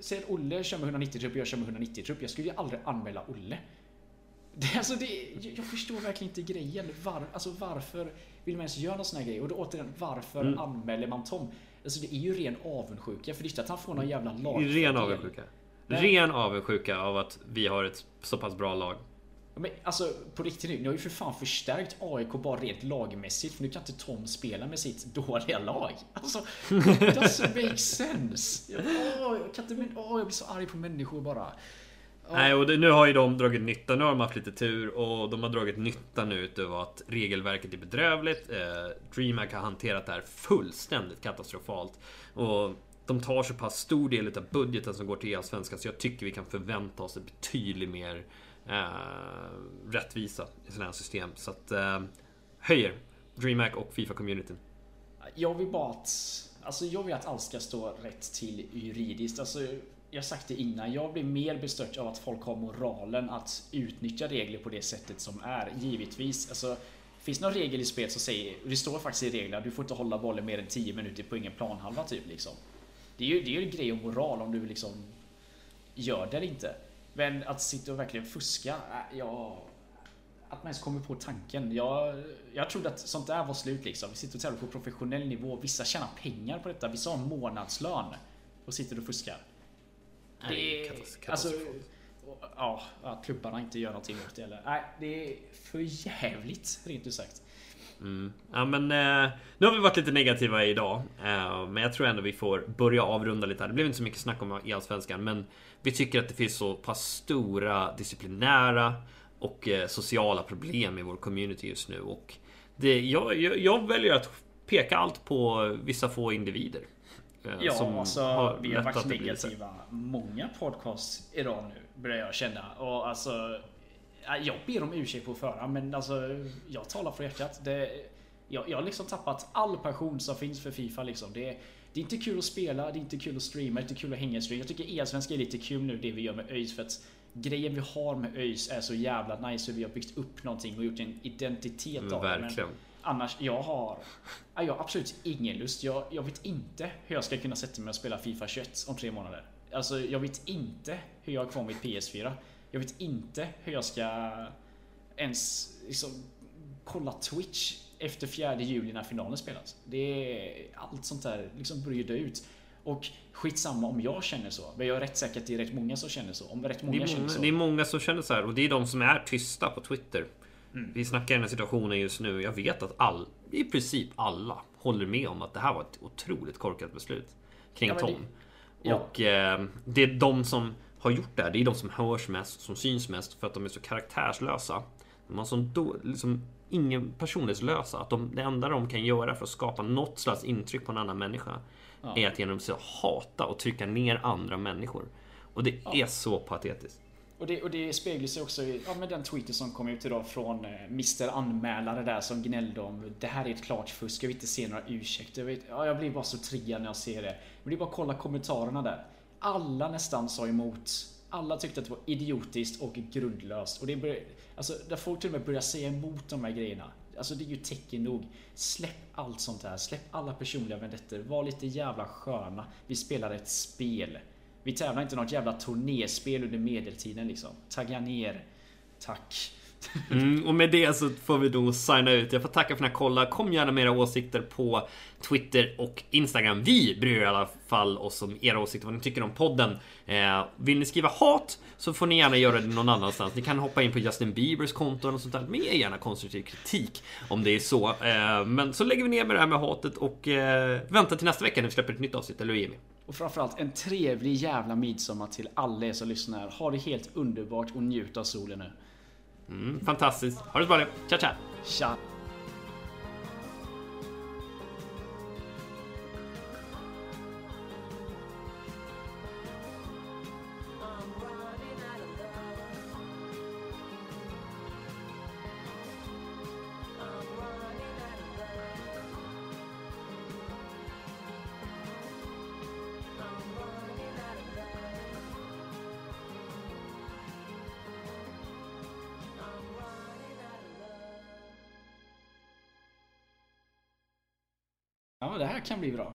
[SPEAKER 2] säg att Olle kör med 190 trupp och jag kör med 190 trupp. Jag skulle ju aldrig anmäla Olle. Det, alltså det, jag förstår verkligen inte grejen. Var, alltså varför vill man ens göra någon sån här grej? Och då återigen, varför mm. anmäler man Tom? Alltså det är ju ren avundsjuka. För det är inte att han får någon jävla lag.
[SPEAKER 1] Ren avundsjuka. Ren avundsjuka av att vi har ett så pass bra lag.
[SPEAKER 2] Men alltså på riktigt nu, ni har ju för fan förstärkt AIK bara rent lagmässigt. För nu kan inte Tom spela med sitt dåliga lag. Alltså, it doesn't make sense. Jag, åh, jag, kan inte, åh, jag blir så arg på människor bara.
[SPEAKER 1] Nej, och det, nu har ju de dragit nytta. Nu har de haft lite tur och de har dragit nytta nu utav att regelverket är bedrövligt. Eh, DreamHack har hanterat det här fullständigt katastrofalt. Och de tar så pass stor del av budgeten som går till Allsvenskan så jag tycker vi kan förvänta oss ett betydligt mer eh, Eh, rättvisa i sådana här system. Så att eh, höjer DreamHack och Fifa-communityn.
[SPEAKER 2] Jag vill bara att Alltså jag vill att allt ska stå rätt till juridiskt. Alltså jag har sagt det innan, jag blir mer bestört av att folk har moralen att utnyttja regler på det sättet som är. Givetvis, alltså Finns det någon regel i spelet som säger, det står faktiskt i reglerna, du får inte hålla bollen mer än 10 minuter på ingen planhalva typ liksom. Det är ju, det är ju en grej om moral om du liksom gör det eller inte. Men att sitta och verkligen fuska, äh, ja... Att man ens kommer på tanken. Jag, jag trodde att sånt där var slut liksom. Vi sitter och tävlar på professionell nivå. Vissa tjänar pengar på detta. Vissa har månadslön och sitter och fuskar. Det är... Alltså, ja, att klubbarna inte gör någonting åt det. Eller, nej, det är för jävligt rent ut sagt.
[SPEAKER 1] Mm. Ja men eh, nu har vi varit lite negativa idag. Eh, men jag tror ändå vi får börja avrunda lite här. Det blev inte så mycket snack om Allsvenskan men vi tycker att det finns så pass stora disciplinära och eh, sociala problem i vår community just nu. Och det, jag, jag, jag väljer att peka allt på vissa få individer.
[SPEAKER 2] Eh, ja, som alltså, har vi har varit negativa många podcasts idag nu, börjar jag känna. Och alltså, jag ber om ursäkt på förhand, men alltså, jag talar för hjärtat. Det, jag, jag har liksom tappat all passion som finns för Fifa. Liksom. Det, det är inte kul att spela, det är inte kul att streama, det är inte kul att hänga i stream. Jag tycker Elsvenska är lite kul nu, det vi gör med ÖIS. För att grejen vi har med ÖIS är så jävla nice. Vi har byggt upp någonting och gjort en identitet av
[SPEAKER 1] det. Men
[SPEAKER 2] Annars, jag har... Jag har absolut ingen lust. Jag, jag vet inte hur jag ska kunna sätta mig och spela Fifa 21 om tre månader. Alltså, jag vet inte hur jag har kvar mitt PS4. Jag vet inte hur jag ska ens liksom, kolla Twitch efter 4 juli när finalen spelas. Det är allt sånt där liksom börjar dö ut. Och skitsamma om jag känner så. Men jag är rätt säker att det är rätt många som känner så. Om rätt många,
[SPEAKER 1] det, är
[SPEAKER 2] många
[SPEAKER 1] det är många som känner så här och det är de som är tysta på Twitter. Mm. Vi snackar i den här situationen just nu. Jag vet att all, i princip alla håller med om att det här var ett otroligt korkat beslut kring ja, Tom. Det, ja. Och eh, det är de som har gjort det här. Det är de som hörs mest, som syns mest för att de är så karaktärslösa. De har sån då, liksom, ingen personlighetslösa. Att de, det enda de kan göra för att skapa något slags intryck på en annan människa ja. är att genom sig hata och trycka ner andra människor. Och det är så patetiskt.
[SPEAKER 2] Och det, och det speglar sig också i ja, med den tweeten som kom ut idag från eh, Mr Anmälare där som gnällde om det här är ett klart fusk, jag vill inte se några ursäkter. Jag, vet, ja, jag blir bara så triggad när jag ser det. Men det är bara att kolla kommentarerna där. Alla nästan sa emot. Alla tyckte att det var idiotiskt och grundlöst. Och det började, alltså, där folk till och med började säga emot de här grejerna. Alltså det är ju tecken nog. Släpp allt sånt här. Släpp alla personliga vendetter. Var lite jävla sköna. Vi spelar ett spel. Vi tävlar inte något jävla turnéspel under medeltiden liksom. Tagga ner. Tack.
[SPEAKER 1] Mm, och med det så får vi då signa ut. Jag får tacka för den här kolla. Kom gärna med era åsikter på Twitter och Instagram. Vi bryr i alla fall oss om era åsikter, vad ni tycker om podden. Eh, vill ni skriva hat så får ni gärna göra det någon annanstans. Ni kan hoppa in på Justin Biebers konto och sånt där. Men ge gärna konstruktiv kritik om det är så. Eh, men så lägger vi ner med det här med hatet och eh, väntar till nästa vecka när vi släpper ett nytt avsnitt. Eller hur Jimmy?
[SPEAKER 2] Och framförallt en trevlig jävla midsommar till alla er som lyssnar. Ha det helt underbart och njut av solen nu.
[SPEAKER 1] Mm, fantastiskt. Ha det så bra. Tja tja!
[SPEAKER 2] Tja! Ja, det här kan bli bra.